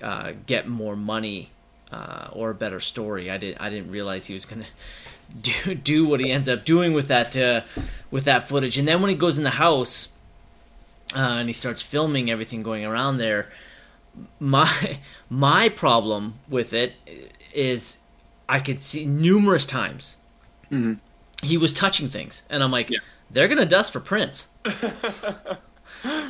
uh, get more money uh, or a better story. I didn't I didn't realize he was going to do do what he ends up doing with that uh, with that footage. And then when he goes in the house uh, and he starts filming everything going around there, my my problem with it is I could see numerous times he was touching things, and I'm like, Yeah. they're gonna dust for prints.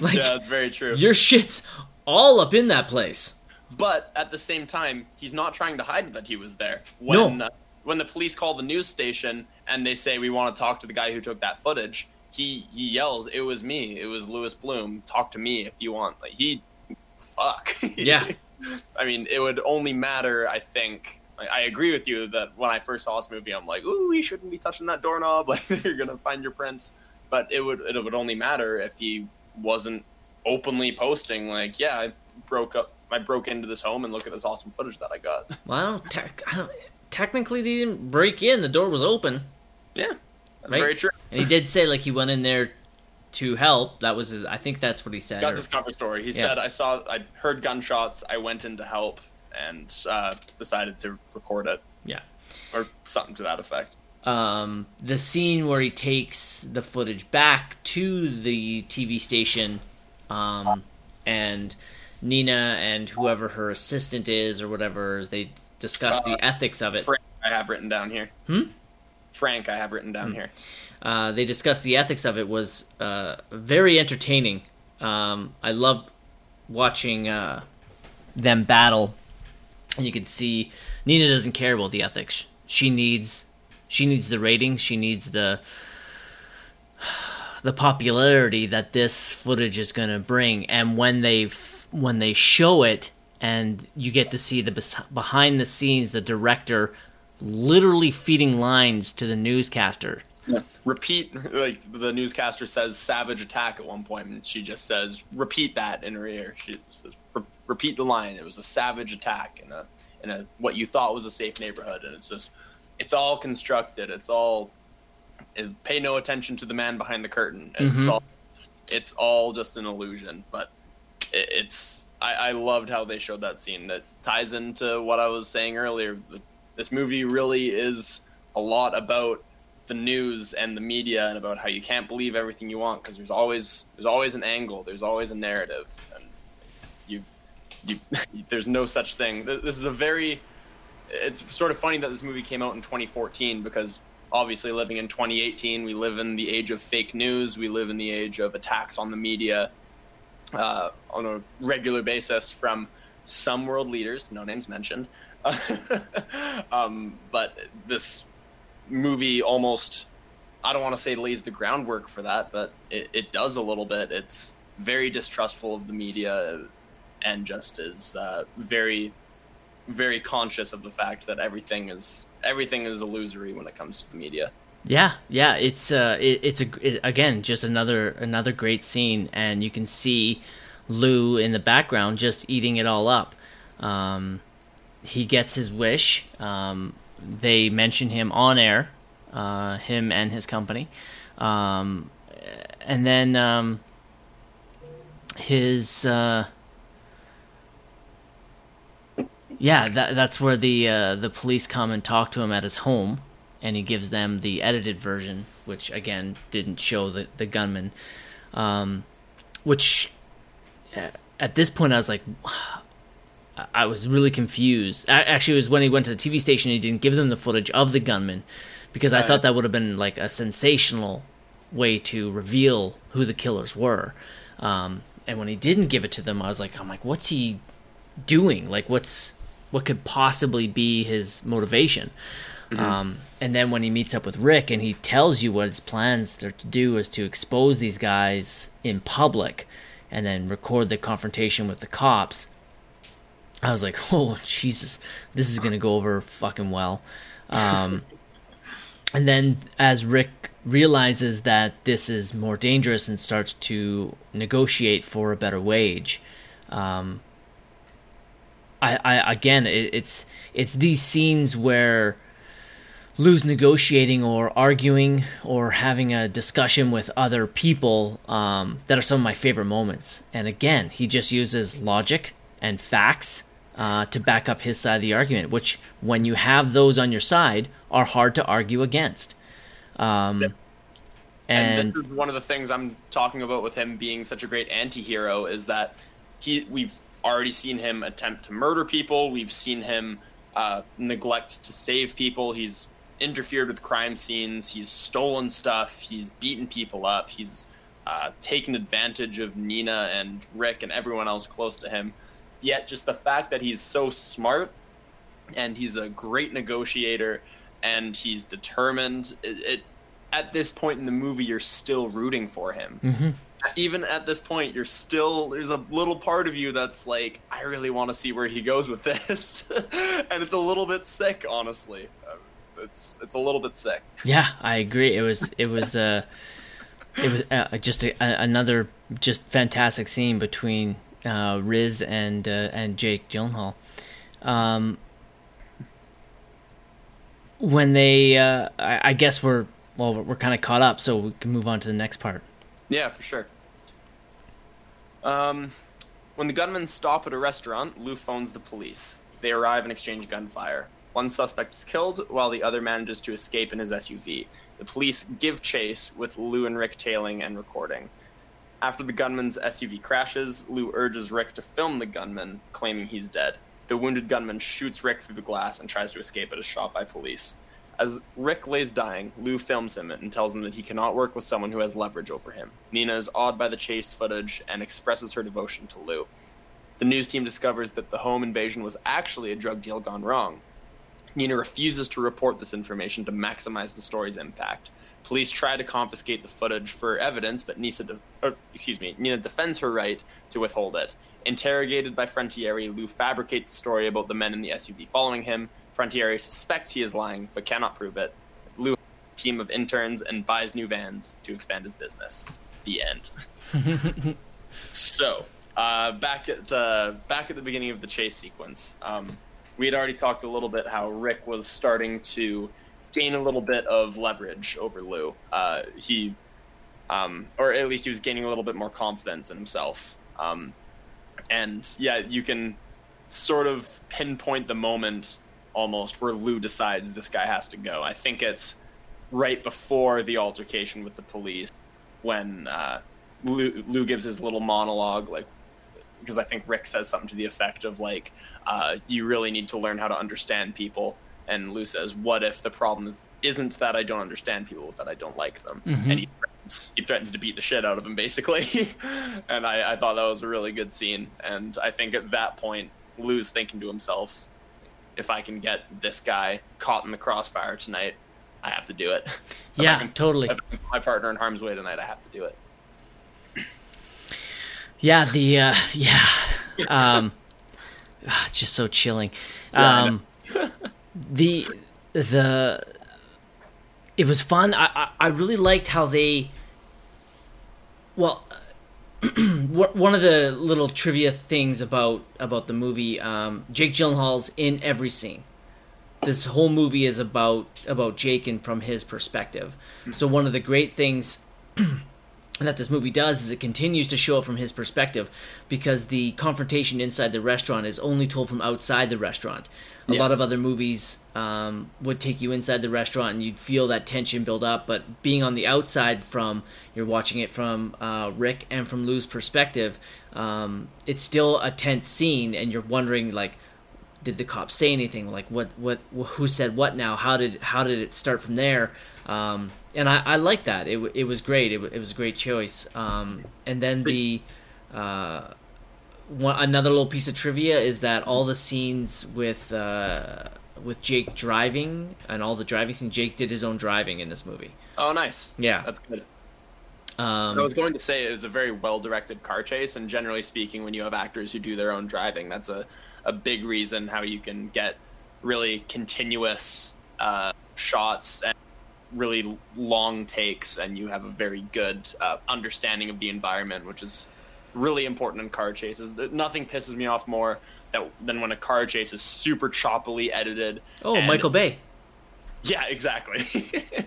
like yeah, very true. your shit's all up in that place. But at the same time, he's not trying to hide that he was there. When No. uh, when the police call the news station and they say we want to talk to the guy who took that footage, he he yells, "It was me. It was Louis Bloom. Talk to me if you want." Like he, fuck. Yeah. I mean, it would only matter. I think. Like, I agree with you that when I first saw this movie, I'm like, "Ooh, he shouldn't be touching that doorknob. Like you're gonna find your prints." But it would it would only matter if he wasn't openly posting like, "Yeah, I broke up. I broke into this home and look at this awesome footage that I got." Well, I don't, tec- I don't technically they didn't break in. The door was open, Yeah, that's Right. very true. and he did say like he went in there to help. That was his. I think that's what he said. Got or- this cover story. He Yeah. said, "I saw, I heard gunshots. I went in to help and uh, decided to record it, yeah. or something to that effect." um, the scene where he takes the footage back to the TV station um, and Nina and whoever her assistant is or whatever, they discuss uh, the ethics of it. Frank, I have written down here. Hmm. Frank, I have written down hmm. here. Uh, they discussed the ethics of it was uh, very entertaining. Um, I loved watching uh, them battle. And you can see Nina doesn't care about the ethics. She needs she needs the ratings. She needs the the popularity that this footage is going to bring. And when they when they show it, and you get to see the behind the scenes, the director literally feeding lines to the newscaster. Yeah. Repeat, like the newscaster says, "savage attack" at one point, and she just says, "Repeat that" in her ear. She says, "Repeat the line." It was a savage attack in a in a what you thought was a safe neighborhood, and it's just, it's all constructed. It's all it, pay no attention to the man behind the curtain. It's mm-hmm. all, it's all just an illusion. But it's I, I loved how they showed that scene. That ties into what I was saying earlier. This movie really is a lot about the news and the media and about how you can't believe everything you want because there's always there's always an angle, there's always a narrative, and you you there's no such thing. This is a very it's sort of funny that this movie came out in 2014 because obviously living in 2018 we live in the age of fake news we live in the age of attacks on the media uh, on a regular basis from some world leaders, no names mentioned. um, but this movie almost, I don't want to say lays the groundwork for that, but it, it, does a little bit. It's very distrustful of the media and just is uh, very, very conscious of the fact that everything is everything is illusory when it comes to the media. Yeah, yeah, it's uh, it, it's a it, again just another another great scene, and you can see Lou in the background just eating it all up. Um, he gets his wish. Um, they mention him on air, uh, him and his company, um, and then um, his. Uh, yeah, that, that's where the uh, the police come and talk to him at his home and he gives them the edited version, which again didn't show the the gunman. Um, which uh, at this point I was like, I was really confused. Actually, it was when he went to the TV station. He didn't give them the footage of the gunman because right. I thought that would have been like a sensational way to reveal who the killers were. Um, and when he didn't give it to them, I was like, I'm like, what's he doing? Like, what's what could possibly be his motivation? Mm-hmm. Um, and then when he meets up with Rick and he tells you what his plans are to do is to expose these guys in public and then record the confrontation with the cops. I was like, oh Jesus, this is gonna go over fucking well. Um, and then as Rick realizes that this is more dangerous and starts to negotiate for a better wage, um, I, I again, it, it's it's these scenes where Lou's negotiating or arguing or having a discussion with other people um, that are some of my favorite moments. And again, he just uses logic and facts uh, to back up his side of the argument, which, when you have those on your side, are hard to argue against. Um, and, and, this is one of the things I'm talking about with him being such a great anti-hero is that he we've already seen him attempt to murder people. We've seen him uh, neglect to save people. He's interfered with crime scenes. He's stolen stuff. He's beaten people up. He's uh, taken advantage of Nina and Rick and everyone else close to him. Yet, just the fact that he's so smart and he's a great negotiator and he's determined, it, it at this point in the movie, you're still rooting for him. Mm-hmm. Even at this point, you're still there's a little part of you that's like, I really want to see where he goes with this, and it's a little bit sick, honestly it's it's a little bit sick. Yeah, I agree. It was it was uh it was uh, just a, another just fantastic scene between uh, Riz and uh, and Jake Gyllenhaal. Um, when they, uh, I, I guess we're well, we're kind of caught up, so we can move on to the next part. Yeah, for sure. Um, when the gunmen stop at a restaurant, Lou phones the police. They arrive and exchange gunfire. One suspect is killed, while the other manages to escape in his SUV. The police give chase, with Lou and Rick tailing and recording. After the gunman's SUV crashes, Lou urges Rick to film the gunman, claiming he's dead. The wounded gunman shoots Rick through the glass and tries to escape but is shot by police. As Rick lays dying, Lou films him and tells him that he cannot work with someone who has leverage over him. Nina is awed by the chase footage and expresses her devotion to Lou. The news team discovers that the home invasion was actually a drug deal gone wrong. Nina refuses to report this information to maximize the story's impact. Police try to confiscate the footage for evidence, but Nisa de- or, excuse me, Nina defends her right to withhold it. Interrogated by Frontieri, Lou fabricates a story about the men in the SUV following him. Frontieri suspects he is lying, but cannot prove it. Lou a team of interns and buys new vans to expand his business. The end. so, uh, back at uh, back at the beginning of the chase sequence, um, we had already talked a little bit how Rick was starting to gain a little bit of leverage over Lou. Uh, he, um, or at least he was gaining a little bit more confidence in himself. Um, and yeah, you can sort of pinpoint the moment almost where Lou decides this guy has to go. I think it's right before the altercation with the police when uh, Lou, Lou gives his little monologue, like because I think Rick says something to the effect of like, uh, "You really need to learn how to understand people." And Lou says, "What if the problem is, isn't that I don't understand people, but that I don't like them?" Mhm. And he threatens, he threatens to beat the shit out of him, basically. and I, I thought that was a really good scene. And I think at that point, Lou's thinking to himself, "If I can get this guy caught in the crossfire tonight, I have to do it." If Yeah, can- totally. If I can put my partner in harm's way tonight, I have to do it. Yeah, the uh, yeah, um, ah, just so chilling. Yeah, Um, the the it was fun. I, I I really liked how they. Well, one one of the little trivia things about about the movie, um, Jake Gyllenhaal's in every scene. This whole movie is about about Jake and from his perspective. So one of the great things that this movie does is it continues to show it from his perspective because the confrontation inside the restaurant is only told from outside the restaurant. A Yeah. lot of other movies um, would take you inside the restaurant and you'd feel that tension build up, but being on the outside from you're watching it from uh, Rick and from Lou's perspective, um, it's still a tense scene, and you're wondering like, did the cops say anything? Like what what who said what now? How did how did it start from there? Um, and I, I like that. It, it was great. It, it was a great choice. Um, and then the uh, one, another little piece of trivia is that all the scenes with uh, with Jake driving and all the driving scenes, Jake did his own driving in this movie. Oh, nice. Yeah. That's good. Um, I was going to say it was a very well directed car chase, and generally speaking, when you have actors who do their own driving, that's a, a big reason how you can get really continuous uh, shots and really long takes, and you have a very good uh, understanding of the environment, which is really important in car chases. Nothing pisses me off more that, than when a car chase is super choppily edited. oh, and- Michael Bay. yeah, exactly.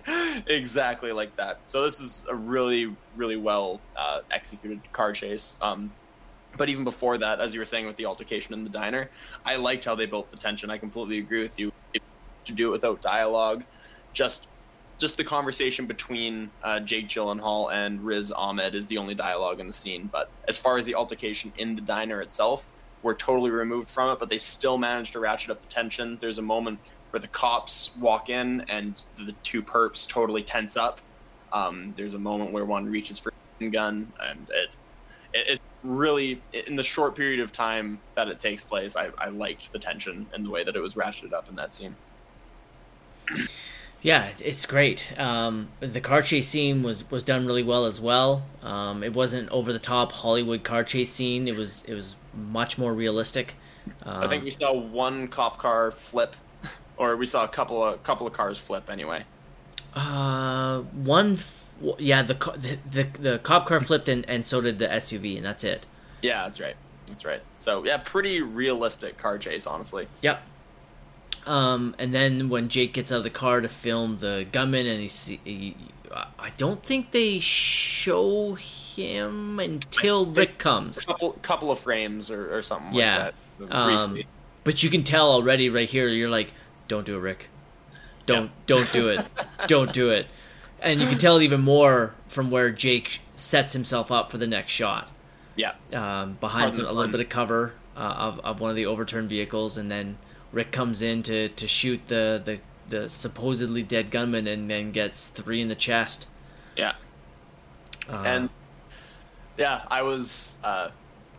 exactly like that. So this is a really, really well uh, executed car chase. Um, but even before that, as you were saying with the altercation in the diner, I liked how they built the tension. I completely agree with you. To do it without dialogue, just just the conversation between uh, Jake Gyllenhaal and Riz Ahmed is the only dialogue in the scene. But as far as the altercation in the diner itself, we're totally removed from it. But they still managed to ratchet up the tension. There's a moment where the cops walk in and the two perps totally tense up. Um, there's a moment where one reaches for a gun, and it's it's really in the short period of time that it takes place. I, I liked the tension and the way that it was ratcheted up in that scene. Yeah, it's great. Um, the car chase scene was, was done really well as well. Um, it wasn't over the top Hollywood car chase scene. It was it was much more realistic. Um, I think we saw one cop car flip, or we saw a couple of couple of cars flip anyway. uh, one, f- yeah, the, the the the cop car flipped and, and so did the SUV, and that's it. Yeah, that's right. That's right. So yeah, pretty realistic car chase, honestly. Yep. Um, and then when Jake gets out of the car to film the gunman, and he, he I don't think they show him until Rick comes. A couple couple of frames or, or something Yeah. like that. Um, but you can tell already right here. You're like, don't do it, Rick. Don't don't do it. don't do it. and you can tell even more from where Jake sets himself up for the next shot. Yeah. Um, behind some, a little bit of cover uh, of of one of the overturned vehicles, and then Rick comes in to, to shoot the, the the supposedly dead gunman, and then gets three in the chest. Yeah. Uh, and yeah, I was uh,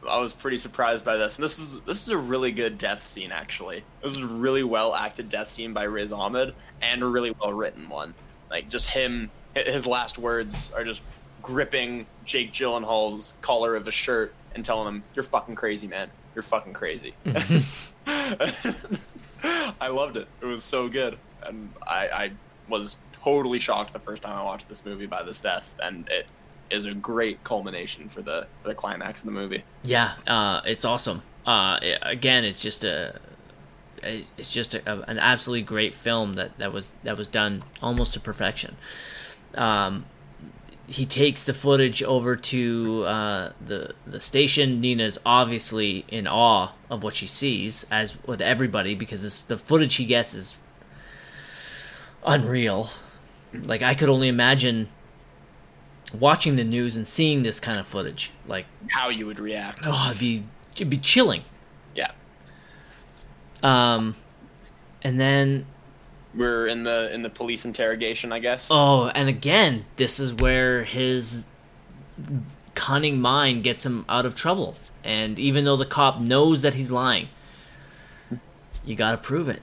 I was pretty surprised by this. And this is this is a really good death scene actually. This is a really well acted death scene by Riz Ahmed and a really well written one. Like just him, his last words are just gripping Jake Gyllenhaal's collar of his shirt and telling him, "You're fucking crazy, man. You're fucking crazy." I loved it. It was so good, and I, I was totally shocked the first time I watched this movie by this death, and it is a great culmination for the for the climax of the movie. Yeah, uh, it's awesome. Uh, it- again, it's just a, a- it's just a, an absolutely great film that, that was that was done almost to perfection. Um, he takes the footage over to uh, the the station. Nina's obviously in awe of what she sees, as would everybody, because this, the footage he gets is unreal. Like I could only imagine watching the news and seeing this kind of footage. Like How you would react? Oh, it'd be it'd be chilling. Yeah, Um, and then we're in the in the police interrogation, I guess. oh, and again, this is where his cunning mind gets him out of trouble. And even though the cop knows that he's lying, you got to prove it.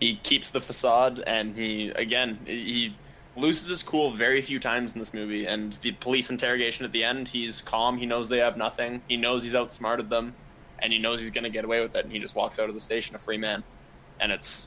he keeps the facade and he again he loses his cool very few times in this movie and the police interrogation at the end he's calm he knows they have nothing he knows he's outsmarted them and he knows he's going to get away with it and he just walks out of the station a free man and it's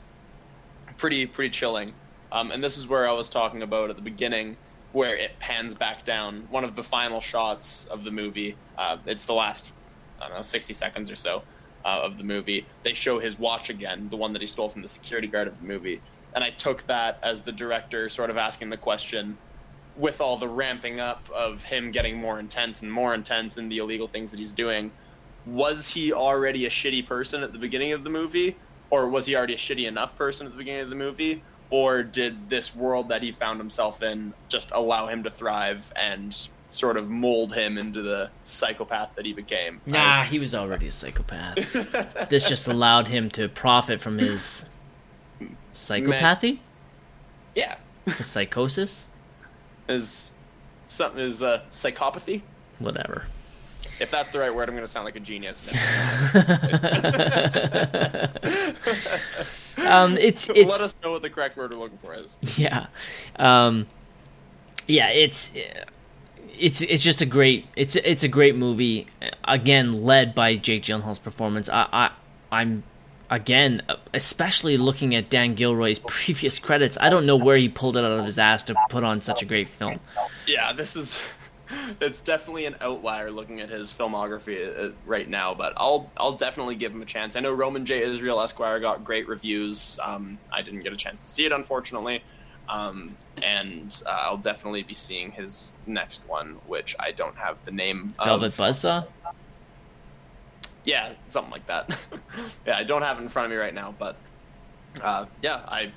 pretty pretty chilling um, and this is where i was talking about at the beginning where it pans back down one of the final shots of the movie uh, it's the last i don't know 60 seconds or so uh, of the movie, they show his watch again, the one that he stole from the security guard of the movie. And I took that as the director sort of asking the question with all the ramping up of him getting more intense and more intense in the illegal things that he's doing. Was he already a shitty person at the beginning of the movie? Or was he already a shitty enough person at the beginning of the movie? Or did this world that he found himself in just allow him to thrive and sort of mold him into the psychopath that he became? Nah, he was already a psychopath. this just allowed him to profit from his psychopathy, yeah. his psychosis, is something is uh, psychopathy. whatever. If that's the right word, I'm going to sound like a genius. Um, it's it's Let us know what the correct word we're looking for is. yeah, um, yeah. It's it's it's just a great it's it's a great movie. Again, led by Jake Gyllenhaal's performance. I, I I'm again especially looking at Dan Gilroy's previous credits. I don't know where he pulled it out of his ass to put on such a great film. Yeah, this is. It's definitely an outlier looking at his filmography uh, right now, but I'll I'll definitely give him a chance. I know Roman J. Israel Esquire got great reviews. Um, I didn't get a chance to see it, unfortunately, um, and uh, I'll definitely be seeing his next one, which I don't have the name. Velvet of. Buzzsaw. Yeah, something like that. yeah, I don't have it in front of me right now, but uh, yeah, I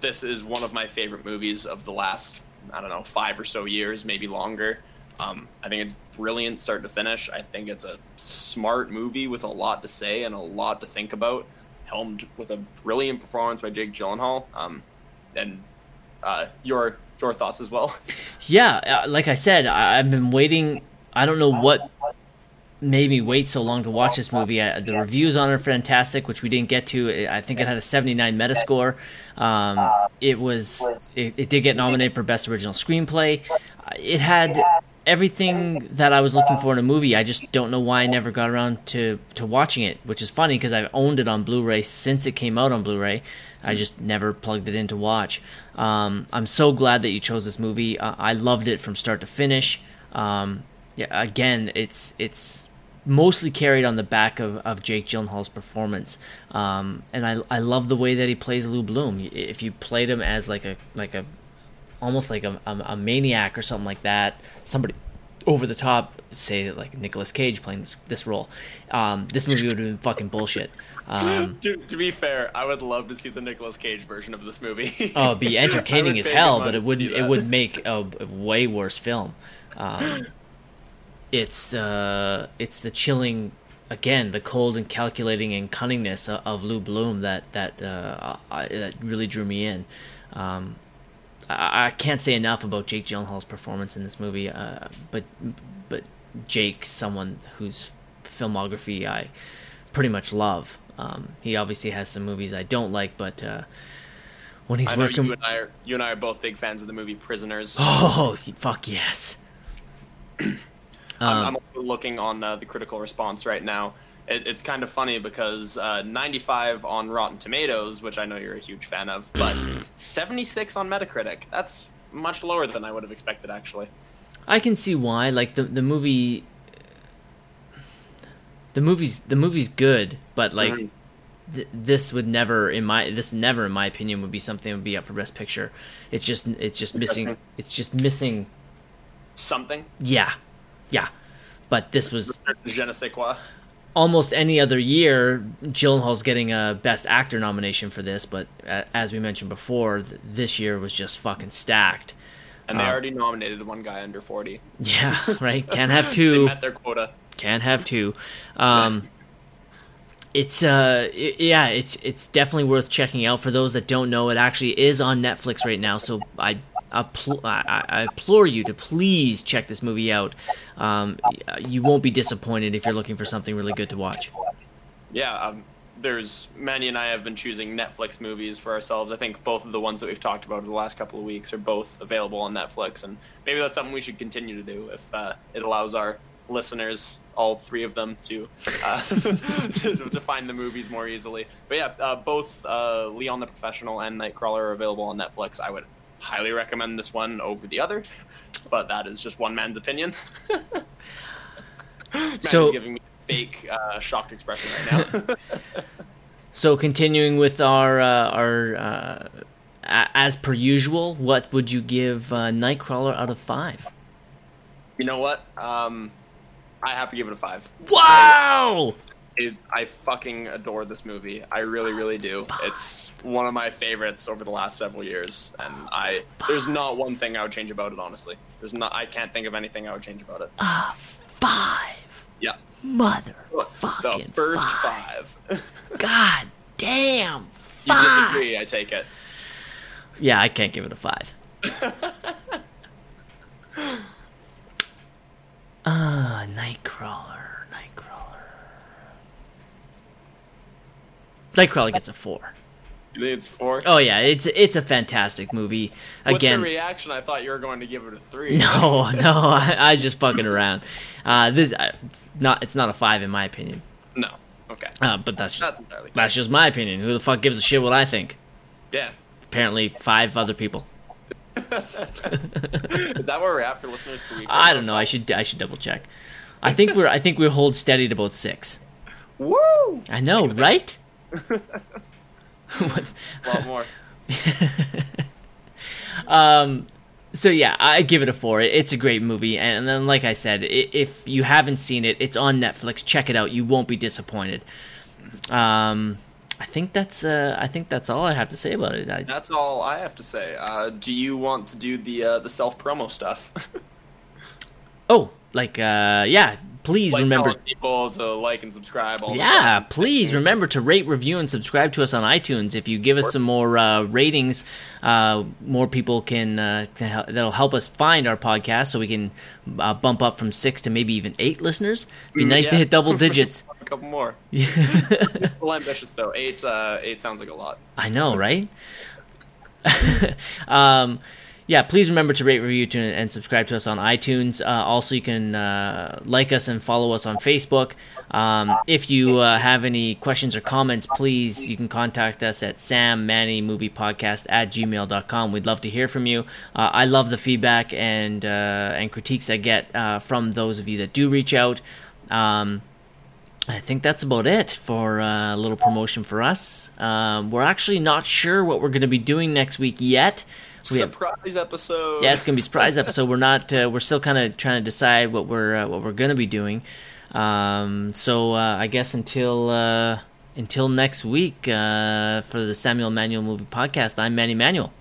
this is one of my favorite movies of the last I don't know five or so years, maybe longer. Um, I think it's brilliant, start to finish. I think it's a smart movie with a lot to say and a lot to think about, helmed with a brilliant performance by Jake Gyllenhaal. Um, and uh, your your thoughts as well. Yeah, uh, like I said, I- I've been waiting. I don't know what made me wait so long to watch this movie. I, the reviews on it are fantastic, which we didn't get to. I think it had a 79 Metascore. Um, it was it, it did get nominated for Best Original Screenplay. It had everything that I was looking for in a movie. I just don't know why I never got around to to watching it, which is funny because I've owned it on Blu-ray since it came out on Blu-ray. I just never plugged it in to watch. Um, I'm so glad that you chose this movie. Uh, I loved it from start to finish. Um, yeah, again, it's it's mostly carried on the back of, of Jake Gyllenhaal's performance, um, and I I love the way that he plays Lou Bloom. If you played him as like a like a almost like a, a, a maniac or something like that, somebody over the top, say like Nicolas Cage playing this this role. Um, this movie would have been fucking bullshit. Um, to, to, be fair, I would love to see the Nicolas Cage version of this movie. oh, it'd be entertaining as hell, but it wouldn't. It would make a, a, way worse film. Um, it's uh, it's the chilling, again, the cold and calculating and cunningness of, of Lou Bloom that that uh, I, that really drew me in. Um, I, I, can't say enough about Jake Gyllenhaal's performance in this movie, uh, but but Jake, someone whose filmography I pretty much love. Um, he obviously has some movies I don't like, but uh, when he's working, you and, I are, you and I are both big fans of the movie Prisoners. Oh, fuck yes! I'm, I'm um, looking on uh, the critical response right now. It, it's kind of funny because uh, 95 on Rotten Tomatoes, which I know you're a huge fan of, but 76 on Metacritic. That's much lower than I would have expected, actually. I can see why. Like the the movie, the movie's the movie's good, but like. Mm-hmm. Th- this would never, in my this never, in my opinion, would be something that would be up for Best Picture. It's just, it's just missing, it's just missing something. Yeah, yeah, but this was je ne sais quoi. Almost any other year, Gyllenhaal's getting a Best Actor nomination for this, but as we mentioned before, this year was just fucking stacked. And they uh, already nominated one guy under forty. Yeah, right. Can't have two. they met their quota. Can't have two. Um, it's uh, it, yeah, it's it's definitely worth checking out for those that don't know. It actually is on Netflix right now, so I I, I, implore you to please check this movie out. Um, you won't be disappointed if you're looking for something really good to watch. Yeah, um, there's Manny and I have been choosing Netflix movies for ourselves. I think both of the ones that we've talked about over the last couple of weeks are both available on Netflix, and maybe that's something we should continue to do if uh, it allows our listeners, all three of them, to uh, to find the movies more easily. But yeah, uh, both uh, Leon the Professional and Nightcrawler are available on Netflix. I would highly recommend this one over the other, but that is just one man's opinion. so giving me fake uh, shocked expression right now. so continuing with our uh, our uh, as per usual, what would you give uh, Nightcrawler out of five? You know what? Um, I have to give it a five. Wow! It, I fucking adore this movie. I really, really do. It's one of my favorites over the last several years, and I there's not one thing I would change about it. Honestly, there's not. I can't think of anything I would change about it. Uh, five. Yeah. Mother fucking the first five. five. God damn. Five. You disagree? I take it. Yeah, I can't give it a five. Ah, uh, Nightcrawler. Nightcrawler gets a four. You think it's four? Oh yeah, it's it's a fantastic movie. Again, With the reaction, I thought you were going to give it a three. No, no, I, I just fucking around. Uh, this uh, not it's not a five in my opinion. No, okay. Uh, but that's just that's, that's just my opinion. Who the fuck gives a shit what I think? Yeah. Apparently, five other people. Is that where we're at for listeners per week? I don't know. I should I should double check. I think we're I think we hold steady at about six. Woo! I know, right? what? A lot more. um, so yeah, I give it a four. It's a great movie, and then like I said, if you haven't seen it, it's on Netflix. Check it out. You won't be disappointed. Um, I think that's uh, I think that's all I have to say about it. I... That's all I have to say. Uh, do you want to do the uh, the self promo stuff? oh, like uh, yeah, please like remember people to like and subscribe. yeah, please remember to rate, review, and subscribe to us on iTunes. If you give us some more uh, ratings, uh, more people can uh, that'll help us find our podcast, so we can uh, bump up from six to maybe even eight listeners. Be mm, nice yeah. to hit double digits. a couple more. a little ambitious though. Eight, uh, eight sounds like a lot. I know, right? um, yeah, please remember to rate, review, tune, and subscribe to us on iTunes. Uh, also, you can uh, like us and follow us on Facebook. Um, if you uh, have any questions or comments, please, you can contact us at sammanymoviepodcast at gmail.com. We'd love to hear from you. Uh, I love the feedback and, uh, and critiques I get uh, from those of you that do reach out. Um, I think that's about it for a little promotion for us. Um, we're actually not sure what we're going to be doing next week yet. We surprise have, episode. Yeah, it's gonna be surprise episode. We're not. Uh, we're still kind of trying to decide what we're uh, what we're gonna be doing. Um, so uh, I guess until uh, until next week uh, for the Samuel Manuel Movie Podcast, I'm Manny Manuel,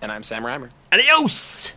and I'm Sam Reimer. Adios.